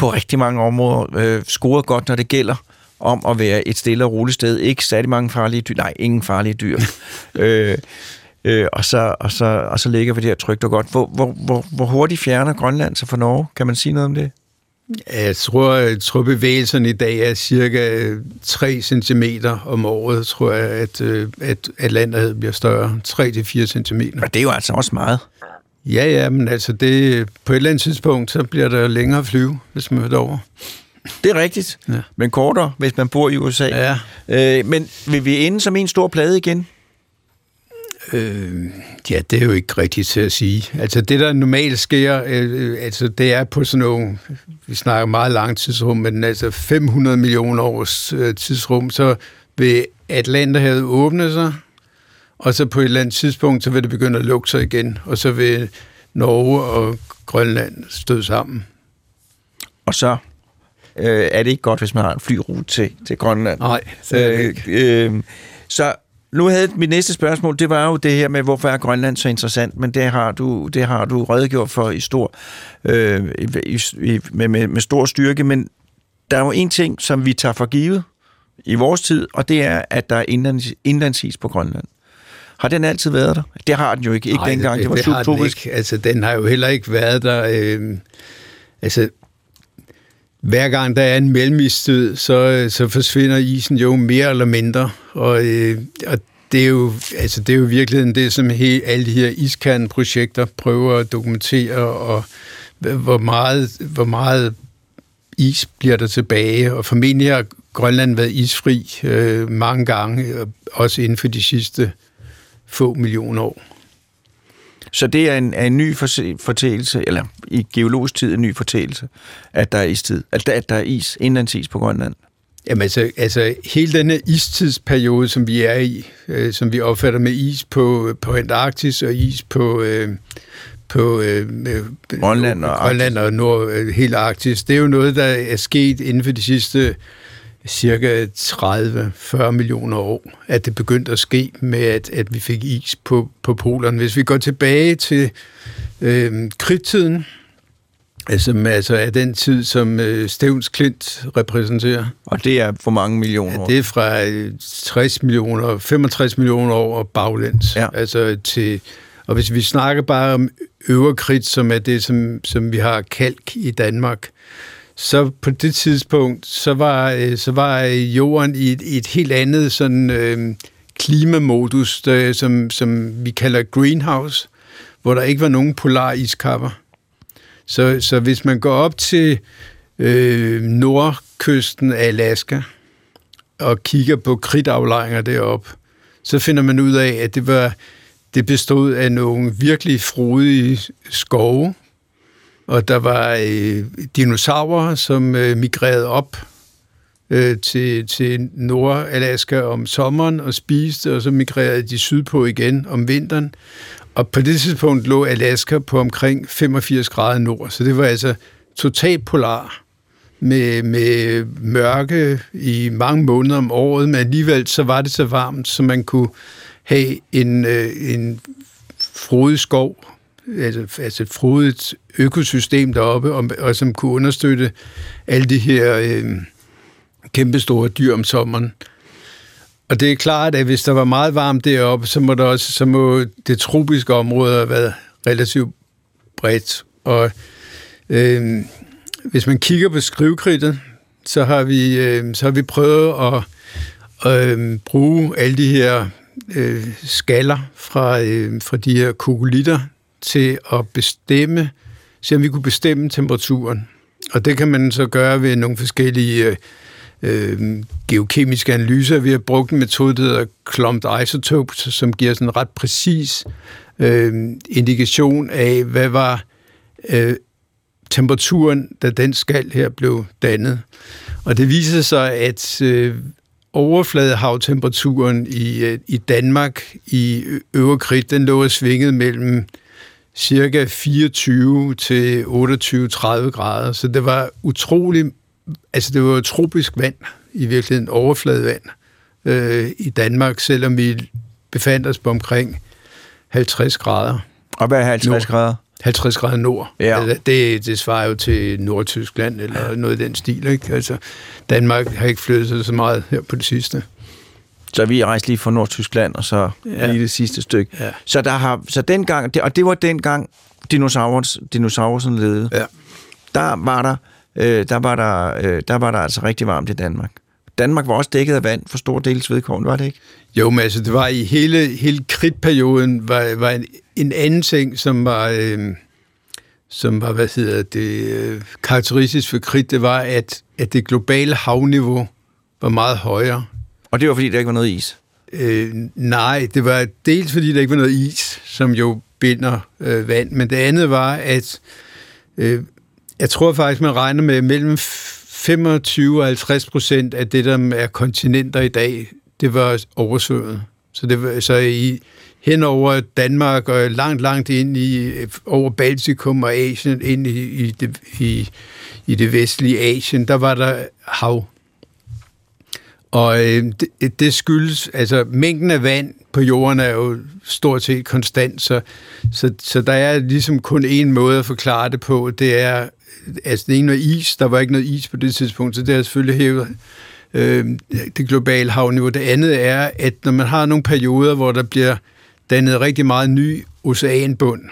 på rigtig mange områder øh, scoret godt, når det gælder om at være et stille og roligt sted. Ikke særlig mange farlige dyr. Nej, ingen farlige dyr. øh, øh, og, så, og, så, og så ligger vi der trygt og godt. Hvor, hvor, hvor, hvor hurtigt fjerner Grønland sig fra Norge? Kan man sige noget om det? Jeg tror, jeg tror bevægelserne i dag er cirka 3 cm om året, tror jeg, at, øh, at, at landet bliver større. 3-4 cm. Og det er jo altså også meget. Ja, ja, men altså det, på et eller andet tidspunkt, så bliver der længere flyve, hvis man vil over. Det er rigtigt, ja. men kortere, hvis man bor i USA. Ja. Øh, men vil vi ende som en stor plade igen? Øh, ja, det er jo ikke rigtigt til at sige. Altså det, der normalt sker, øh, altså det er på sådan nogle, vi snakker meget lang tidsrum, men altså 500 millioner års øh, tidsrum, så vil Atlanterhavet åbne sig, og så på et eller andet tidspunkt, så vil det begynde at lukke sig igen, og så vil Norge og Grønland støde sammen. Og så øh, er det ikke godt, hvis man har en flyrute til, til Grønland. Nej, det er det ikke. Øh, øh, så nu havde mit næste spørgsmål, det var jo det her med, hvorfor er Grønland så interessant, men det har du, det har du redegjort for i stor, øh, i, i, med, med, med stor styrke, men der er jo en ting, som vi tager for givet i vores tid, og det er, at der er indlands, indlandsis på Grønland. Har den altid været der? Det har den jo ikke, ikke Nej, dengang. Det, det var det. Har den, altså, den har jo heller ikke været der. Øh, altså, hver gang der er en mellemistød, så, så forsvinder isen jo mere eller mindre. Og, øh, og det er jo, altså det er jo virkelig det, som he, alle de her iskernprojekter prøver at dokumentere, og hvor meget, hvor meget is bliver der tilbage. Og formentlig har Grønland været isfri øh, mange gange, også inden for de sidste få millioner år. Så det er en, er en ny fortælelse, eller i geologisk tid en ny fortælelse, at der er istid, at der, at der er is, indlandsis på Grønland. Jamen altså, altså hele denne istidsperiode, som vi er i, øh, som vi opfatter med is på, på Antarktis og is på, øh, på øh, Grønland og, Grønland og Nord, øh, hele Arktis, det er jo noget, der er sket inden for de sidste cirka 30-40 millioner år, at det begyndte at ske med, at, at vi fik is på, på polerne. Hvis vi går tilbage til øh, kridtiden, Altså, altså er den tid, som øh, Stævns Klint repræsenterer. Og det er for mange millioner år? Ja, det er fra 60 øh, millioner, 65 millioner år og baglæns. Ja. Altså til, og hvis vi snakker bare om øverkridt, som er det, som, som vi har kalk i Danmark, så på det tidspunkt, så var, øh, så var øh, jorden i et, et helt andet sådan, øh, klimamodus, der, som, som vi kalder greenhouse, hvor der ikke var nogen polar iskapper. Så, så hvis man går op til øh, nordkysten af Alaska og kigger på kridtaflejringer derop, så finder man ud af, at det var det bestod af nogle virkelig frodige skove, og der var øh, dinosaurer, som øh, migrerede op øh, til, til Nordalaska om sommeren og spiste, og så migrerede de sydpå igen om vinteren. Og på det tidspunkt lå Alaska på omkring 85 grader nord, så det var altså totalt polar med, med mørke i mange måneder om året, men alligevel så var det så varmt, så man kunne have en, øh, en frodig skov, altså, altså et frodigt økosystem deroppe, og, og som kunne understøtte alle de her øh, kæmpestore dyr om sommeren. Og det er klart, at hvis der var meget varmt deroppe, så må, der også, så må det tropiske område have været relativt bredt. Og øh, hvis man kigger på skrivekridtet, så har vi, øh, så har vi prøvet at øh, bruge alle de her øh, skaller fra, øh, fra de her kokolitter, til at bestemme, se om vi kunne bestemme temperaturen. Og det kan man så gøre ved nogle forskellige øh, øh geokemiske analyser. Vi har brugt en metode, der hedder clumped isotopes, som giver sådan en ret præcis øh, indikation af, hvad var øh, temperaturen, da den skal her blev dannet. Og det viser sig, at øh, overfladehavtemperaturen i, øh, i Danmark i øvre krit, den lå svinget mellem cirka 24 til 28-30 grader. Så det var utrolig, altså det var tropisk vand, i virkeligheden overfladevand øh, i Danmark, selvom vi befandt os på omkring 50 grader. Og hvad er 50 grader? 50 grader nord. Ja. Altså, det, det svarer jo til Nordtyskland eller noget i den stil. Ikke? Altså, Danmark har ikke flyttet sig så meget her på det sidste. Så vi rejste lige fra Nordtyskland, og så ja. lige det sidste stykke. Ja. Så, der har, så den gang, og det var den gang, dinosaurus, dinosaurusen levede. Ja. Der var der, øh, der, var der, øh, der var der altså rigtig varmt i Danmark. Danmark var også dækket af vand for stor dels vedkommende, var det ikke? Jo, men altså, det var i hele, hele kridtperioden, var, var en, en anden ting, som var, øh, som var, hvad hedder det, øh, karakteristisk for kridt, det var, at, at det globale havniveau var meget højere. Og det var, fordi der ikke var noget is? Øh, nej, det var dels, fordi der ikke var noget is, som jo binder øh, vand, men det andet var, at øh, jeg tror faktisk, man regner med mellem 25 og 50 procent af det, der er kontinenter i dag, det var oversvømmet. Så, det var, så i, hen over Danmark og langt, langt ind i, over Baltikum og Asien, ind i, i, det, i, i det vestlige Asien, der var der hav. Og øh, det, det skyldes, altså mængden af vand på jorden er jo stort set konstant, så, så, så der er ligesom kun én måde at forklare det på, det er, altså det er ikke noget is, der var ikke noget is på det tidspunkt, så det er selvfølgelig hævet øh, det globale havniveau. Det andet er, at når man har nogle perioder, hvor der bliver dannet rigtig meget ny oceanbund,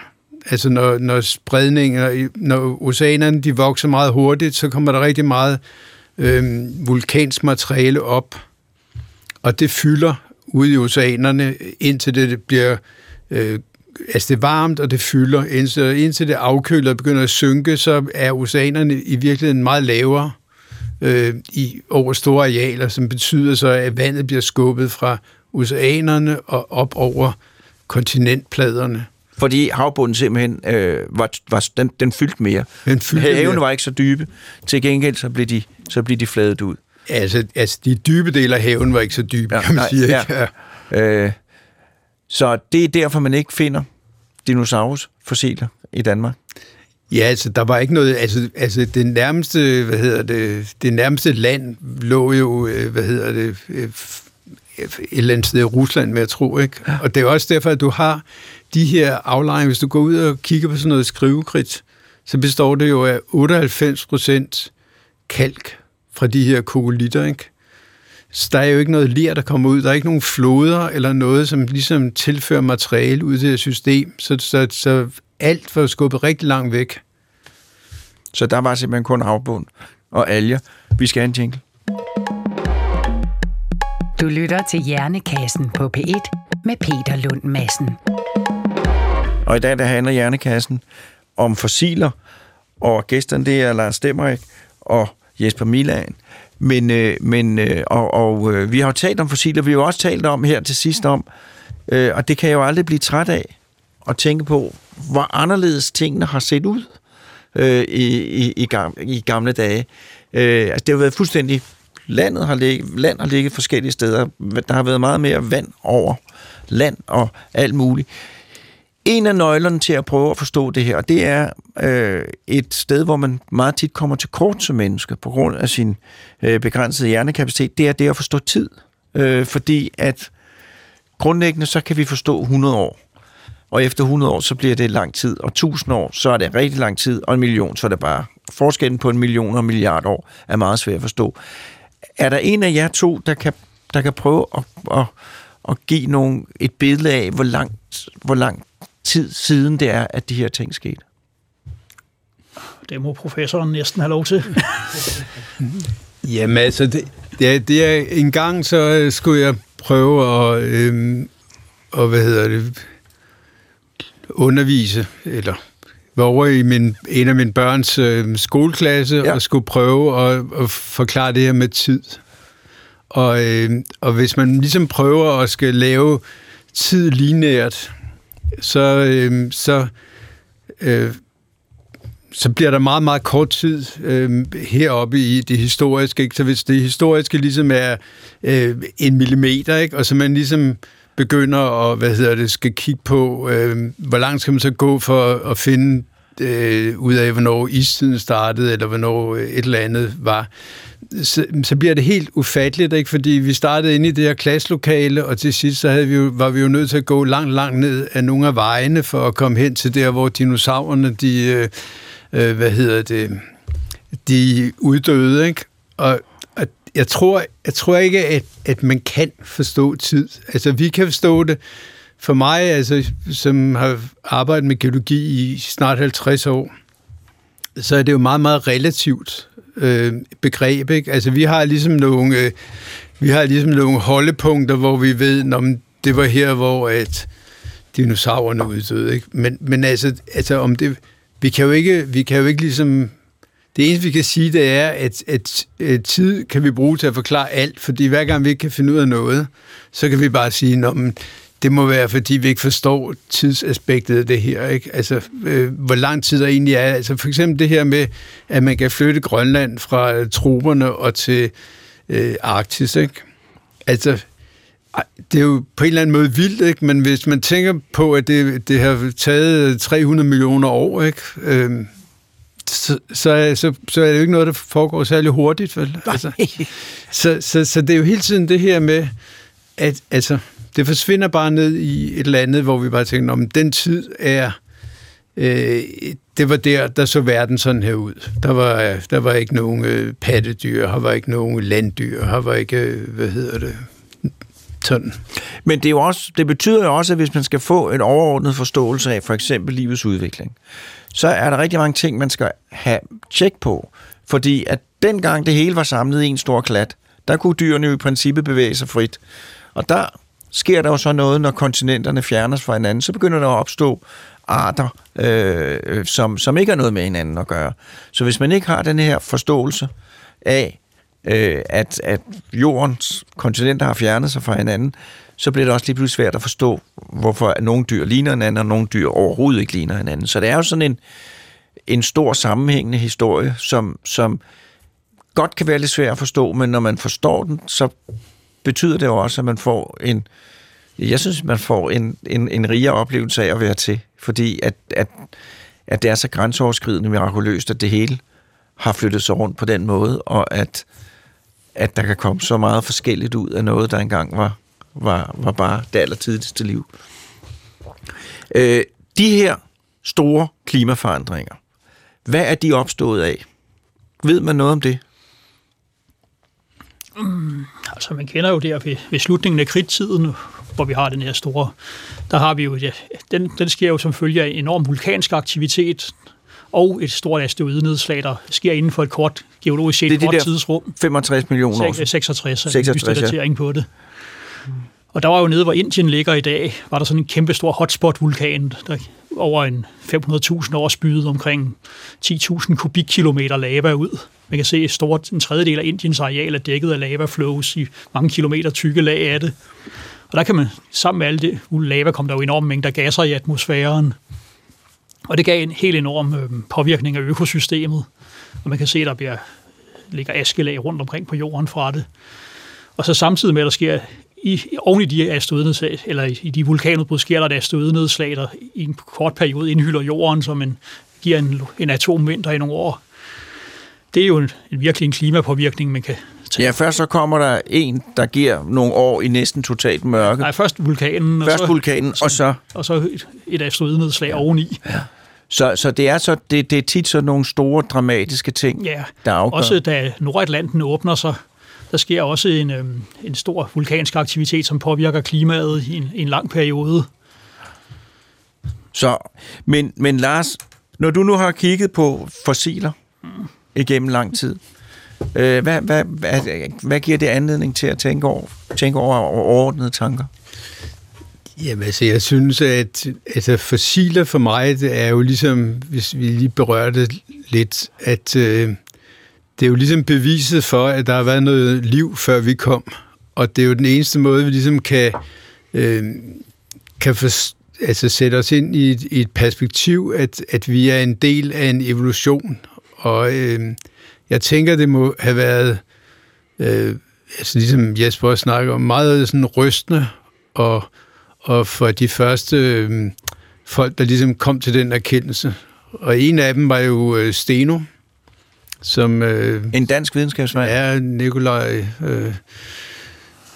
altså når, når spredninger, når oceanerne de vokser meget hurtigt, så kommer der rigtig meget øh, vulkansk materiale op, og det fylder ude i oceanerne, indtil det bliver øh, altså det er varmt, og det fylder. Indtil, indtil det afkøler og begynder at synke, så er oceanerne i virkeligheden meget lavere øh, i, over store arealer, som betyder så, at vandet bliver skubbet fra oceanerne og op over kontinentpladerne. Fordi havbunden simpelthen øh, var, var, den, den fyldte mere. Den fyldte Havene mere. var ikke så dybe. Til gengæld så blev de, så blev de fladet ud. Altså, altså, de dybe dele af haven var ikke så dybe, ja, kan man nej, sige. ja. Ikke? Ja. Øh, så det er derfor, man ikke finder dinosaurusfossiler i Danmark. Ja, altså, der var ikke noget, altså, altså det nærmeste, hvad hedder det, det nærmeste land lå jo, øh, hvad hedder det, øh, et eller andet sted i Rusland, med jeg tro, ikke? Ja. Og det er også derfor, at du har de her aflejringer, hvis du går ud og kigger på sådan noget skrivekridt, så består det jo af 98 procent kalk fra de her kogolitter, ikke? Så der er jo ikke noget ler, der kommer ud. Der er ikke nogen floder eller noget, som ligesom tilfører materiale ud i det system. Så, så, så alt var skubbet rigtig langt væk. Så der var simpelthen kun havbund og alger. Vi skal have en jingle. Du lytter til Hjernekassen på P1 med Peter Lund Madsen. Og i dag der handler Hjernekassen om fossiler, og gæsterne det er Lars Stemmerik og Jesper Milan. Men, øh, men øh, og, og øh, vi har jo talt om fossiler, vi har jo også talt om her til sidst om, øh, og det kan jeg jo aldrig blive træt af, at tænke på, hvor anderledes tingene har set ud øh, i, i, i, gamle, i gamle dage. Øh, altså, det har været fuldstændig... Landet har ligget, land har ligget forskellige steder. Der har været meget mere vand over land og alt muligt. En af nøglerne til at prøve at forstå det her, og det er øh, et sted, hvor man meget tit kommer til kort som menneske på grund af sin øh, begrænsede hjernekapacitet, det er det at forstå tid. Øh, fordi at grundlæggende, så kan vi forstå 100 år. Og efter 100 år, så bliver det lang tid. Og 1000 år, så er det rigtig lang tid. Og en million, så er det bare... Forskellen på en million og en milliard år er meget svært at forstå. Er der en af jer to, der kan, der kan prøve at, at, at give nogle, et billede af, hvor langt, hvor langt tid siden det er, at de her ting skete? Det må professoren næsten have lov til. Jamen altså, det, det, det er, en gang så øh, skulle jeg prøve at, øhm, og hvad hedder det, undervise, eller var over i min, en af mine børns øh, skoleklasse ja. og skulle prøve at, at forklare det her med tid. Og, øh, og hvis man ligesom prøver at skal lave tid linært, så, øh, så, øh, så bliver der meget, meget kort tid øh, heroppe i det historiske. Ikke? Så hvis det historiske ligesom er øh, en millimeter, ikke? og så man ligesom begynder at, hvad hedder det, skal kigge på, øh, hvor langt skal man så gå for at finde øh, ud af, hvornår istiden startede, eller hvornår øh, et eller andet var, så, så bliver det helt ufatteligt, ikke? fordi vi startede inde i det her klasselokale, og til sidst så havde vi jo, var vi jo nødt til at gå langt, langt ned af nogle af vejene, for at komme hen til der, hvor dinosaurerne, de, øh, øh hvad hedder det, de uddøde, ikke? Og, og jeg tror, jeg tror ikke, at, at man kan forstå tid. Altså, vi kan forstå det. For mig, altså, som har arbejdet med geologi i snart 50 år, så er det jo meget, meget relativt øh, begreb. Ikke? Altså, vi har ligesom nogle, øh, vi har ligesom nogle holdepunkter, hvor vi ved, om det var her, hvor at dinosaurerne uddøde. Ikke? Men, men altså, altså, om det, vi kan jo ikke, vi kan jo ikke ligesom det eneste, vi kan sige, det er, at, at, at tid kan vi bruge til at forklare alt, fordi hver gang vi ikke kan finde ud af noget, så kan vi bare sige, at det må være, fordi vi ikke forstår tidsaspektet af det her. Ikke? Altså, øh, hvor lang tid der egentlig er. Altså, for eksempel det her med, at man kan flytte Grønland fra øh, troberne og til øh, Arktis. Ikke? Altså, det er jo på en eller anden måde vildt, ikke? men hvis man tænker på, at det, det har taget 300 millioner år, ikke? Øh, så, så, så, så er det jo ikke noget, der foregår særlig hurtigt. Vel? Altså, så, så, så det er jo hele tiden det her med, at altså, det forsvinder bare ned i et eller andet, hvor vi bare tænker, om den tid er... Øh, det var der, der så verden sådan her ud. Der var, der var ikke nogen øh, pattedyr, der var ikke nogen landdyr, der var ikke, øh, hvad hedder det, sådan. Men det, er jo også, det betyder jo også, at hvis man skal få en overordnet forståelse af for eksempel livets udvikling, så er der rigtig mange ting, man skal have tjek på. Fordi at dengang det hele var samlet i en stor klat, der kunne dyrene jo i princippet bevæge sig frit. Og der sker der jo så noget, når kontinenterne fjernes fra hinanden, så begynder der at opstå arter, øh, som, som ikke har noget med hinanden at gøre. Så hvis man ikke har den her forståelse af, øh, at, at jordens kontinenter har fjernet sig fra hinanden, så bliver det også lige pludselig svært at forstå, hvorfor nogle dyr ligner hinanden, og nogle dyr overhovedet ikke ligner hinanden. Så det er jo sådan en, en stor sammenhængende historie, som, som godt kan være lidt svær at forstå, men når man forstår den, så betyder det jo også, at man får en, jeg synes, man får en, en, en rigere oplevelse af at være til, fordi at, at, at det er så grænseoverskridende mirakuløst, at det hele har flyttet sig rundt på den måde, og at, at der kan komme så meget forskelligt ud af noget, der engang var, var, var bare det allertidligste liv. Øh, de her store klimaforandringer, hvad er de opstået af? Ved man noget om det? Mm, altså, man kender jo der ved, ved slutningen af kridtiden, hvor vi har den her store, der har vi jo, ja, den, den sker jo som følge af enorm vulkansk aktivitet, og et stort asteroidenedslag, der sker inden for et kort geologisk set det kort de tidsrum. 65 millioner år. 66, 66 ja. på det. Og der var jo nede, hvor Indien ligger i dag, var der sådan en kæmpe stor hotspot-vulkan, der over en 500.000 år spydet omkring 10.000 kubikkilometer lava ud. Man kan se, at stort, en tredjedel af Indiens areal er dækket af lava flows i mange kilometer tykke lag af det. Og der kan man, sammen med alt det uh, lava, kom der jo enorme mængder gasser i atmosfæren. Og det gav en helt enorm øh, påvirkning af økosystemet. Og man kan se, at der bliver, ligger askelag rundt omkring på jorden fra det. Og så samtidig med, at der sker i, oven i de asteroidnedslag, eller i, i de vulkanudbrud, sker der et asteroidnedslag, der i en kort periode indhylder jorden, som en, giver en, en atomvinter i nogle år. Det er jo en, en virkelig en klimapåvirkning, man kan tage. Ja, først så kommer der en, der giver nogle år i næsten totalt mørke. Nej, først vulkanen. Først og så, vulkanen, og så... Og så et, et asteroidnedslag ja. oveni. Ja. Så, så det er så det, det er tit sådan nogle store dramatiske ting, ja. der afgør. Også da Nordatlanten åbner sig, der sker også en, øhm, en stor vulkansk aktivitet, som påvirker klimaet i en, en lang periode. Så, men, men Lars, når du nu har kigget på fossiler mm. igennem lang tid, øh, hvad, hvad, hvad, hvad giver det anledning til at tænke over, tænke over overordnede tanker? Jamen altså, jeg synes, at altså, fossiler for mig, det er jo ligesom, hvis vi lige berørte lidt, at øh, det er jo ligesom beviset for, at der har været noget liv, før vi kom. Og det er jo den eneste måde, vi ligesom kan, øh, kan for, altså sætte os ind i et, i et perspektiv, at, at vi er en del af en evolution. Og øh, jeg tænker, det må have været, øh, altså ligesom Jesper også snakker om, meget sådan rystende og og for de første øh, folk, der ligesom kom til den erkendelse. Og en af dem var jo øh, Steno, som... Øh, en dansk videnskabsmand? Ja, Nikolaj øh,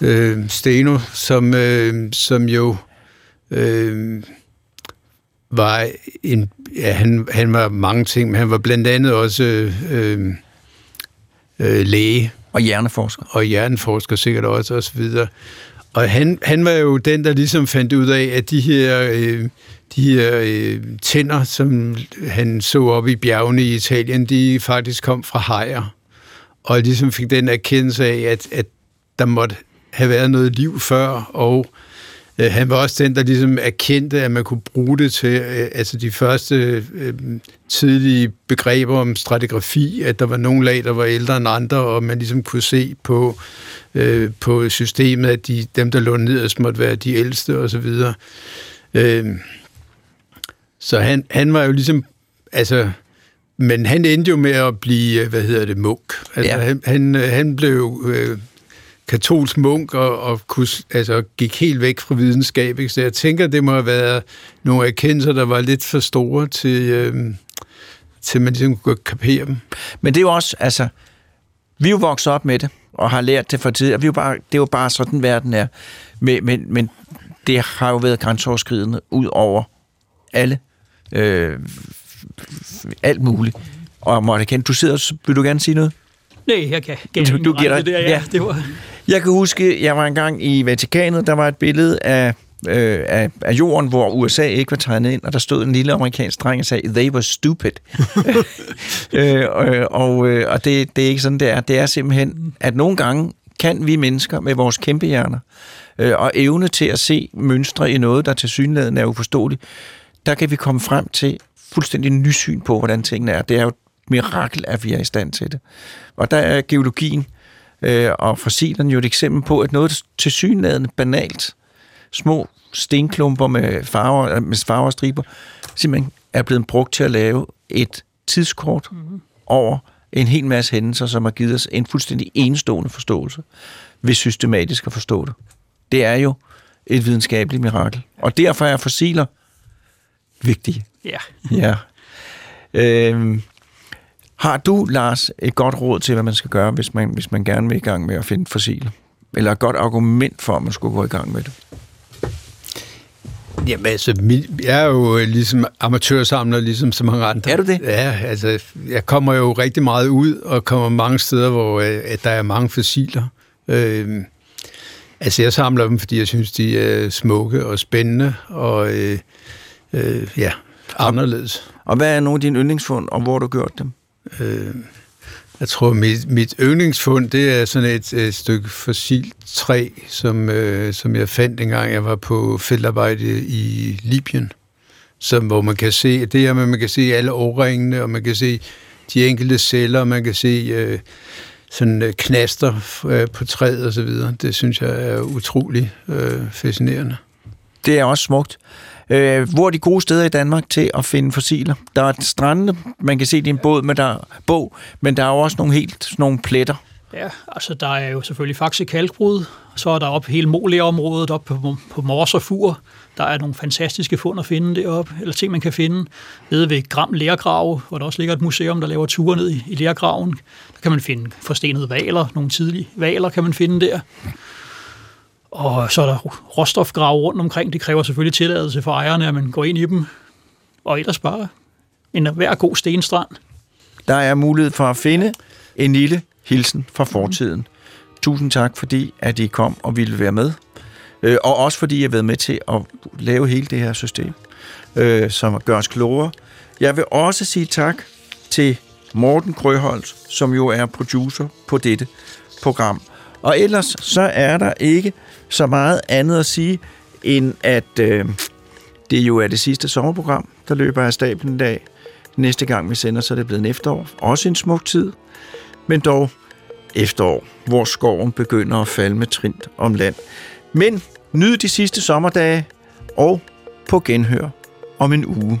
øh, Steno, som, øh, som jo øh, var en... Ja, han, han var mange ting, men han var blandt andet også øh, øh, læge. Og hjerneforsker. Og hjerneforsker sikkert også, og så videre. Og han, han var jo den, der ligesom fandt ud af, at de her, øh, de her øh, tænder, som han så op i bjergene i Italien, de faktisk kom fra hajer. Og ligesom fik den erkendelse af, at, at der måtte have været noget liv før, og øh, han var også den, der ligesom erkendte, at man kunne bruge det til, øh, altså de første øh, tidlige begreber om stratigrafi, at der var nogle lag, der var ældre end andre, og man ligesom kunne se på øh, på systemet, at de, dem, der lå nederst, måtte være de ældste og så videre. Øh, så han, han var jo ligesom, altså, men han endte jo med at blive, hvad hedder det, munk. Altså, ja. han, han, han blev øh, katolsk munk og, og kunne, altså, gik helt væk fra videnskab. Ikke? Så jeg tænker, det må have været nogle erkendelser, der var lidt for store til, øh, til man ligesom kunne kapere dem. Men det er jo også, altså, vi er jo vokset op med det og har lært det for tid, og vi er jo bare, det er jo bare sådan, verden er. Men, men, men det har jo været grænseoverskridende ud over alle, øh, alt muligt. Og Morten du sidder, vil du gerne sige noget? Nej, jeg kan du, du giver dig, det der, ja. ja. Det var... Jeg kan huske, jeg var engang i Vatikanet, der var et billede af øh, af, af jorden, hvor USA ikke var tegnet ind, og der stod en lille amerikansk dreng og sagde, they were stupid. øh, og øh, og det, det er ikke sådan, det er. Det er simpelthen, at nogle gange kan vi mennesker med vores kæmpe hjerner øh, og evne til at se mønstre i noget, der til synligheden er uforståeligt, der kan vi komme frem til fuldstændig nysyn på, hvordan tingene er. Det er jo mirakel, at vi er i stand til det. Og der er geologien øh, og fossilerne jo et eksempel på, at noget til synligheden banalt, små stenklumper med farver, med farver og striber, simpelthen er blevet brugt til at lave et tidskort mm-hmm. over en hel masse hændelser, som har givet os en fuldstændig enestående forståelse, hvis systematisk at forstå det. Det er jo et videnskabeligt mirakel. Og derfor er fossiler vigtige. Ja. ja. Øhm, har du, Lars, et godt råd til, hvad man skal gøre, hvis man, hvis man gerne vil i gang med at finde fossiler? Eller et godt argument for, at man skulle gå i gang med det? Jamen altså, jeg er jo øh, ligesom amatørsamler, ligesom så mange andre. Er du det? Ja, altså, jeg kommer jo rigtig meget ud, og kommer mange steder, hvor øh, at der er mange fossiler. Øh, altså, jeg samler dem, fordi jeg synes, de er smukke og spændende, og øh, øh, ja, anderledes. Og hvad er nogle af dine yndlingsfund, og hvor har du gjort dem? Øh, jeg tror, mit, mit yndlingsfund, det er sådan et, et stykke fossil træ, som, øh, som jeg fandt engang, jeg var på feltarbejde i Libyen, som, hvor man kan se, det her med, man kan se alle årringene, og man kan se de enkelte celler, og man kan se øh, sådan øh, knaster øh, på træet og så videre. Det synes jeg er utrolig øh, fascinerende. Det er også smukt. Øh, hvor er de gode steder i Danmark til at finde fossiler? Der er strandene, man kan se det i en båd, men der, bog, men der er jo også nogle helt sådan nogle pletter. Ja, altså der er jo selvfølgelig Faxe Kalkbrud, så er der op hele Molia-området, op på, på Mors og Fur. Der er nogle fantastiske fund at finde deroppe, eller ting, man kan finde. Nede ved Gram Lærgrave, hvor der også ligger et museum, der laver ture ned i, i Lærgraven. Der kan man finde forstenede valer, nogle tidlige valer kan man finde der. Og så er der råstofgrave rundt omkring. Det kræver selvfølgelig tilladelse for ejerne, at man går ind i dem. Og ellers bare en hver god stenstrand. Der er mulighed for at finde en lille hilsen fra fortiden. Mm. Tusind tak, fordi at I kom og ville være med. Øh, og også fordi I har været med til at lave hele det her system, øh, som gør os klogere. Jeg vil også sige tak til Morten Grøholt, som jo er producer på dette program. Og ellers så er der ikke så meget andet at sige, end at øh, det jo er det sidste sommerprogram, der løber af stablen i dag. Næste gang vi sender, så er det blevet en efterår. Også en smuk tid, men dog efterår, hvor skoven begynder at falde med trint om land. Men nyd de sidste sommerdage, og på genhør om en uge.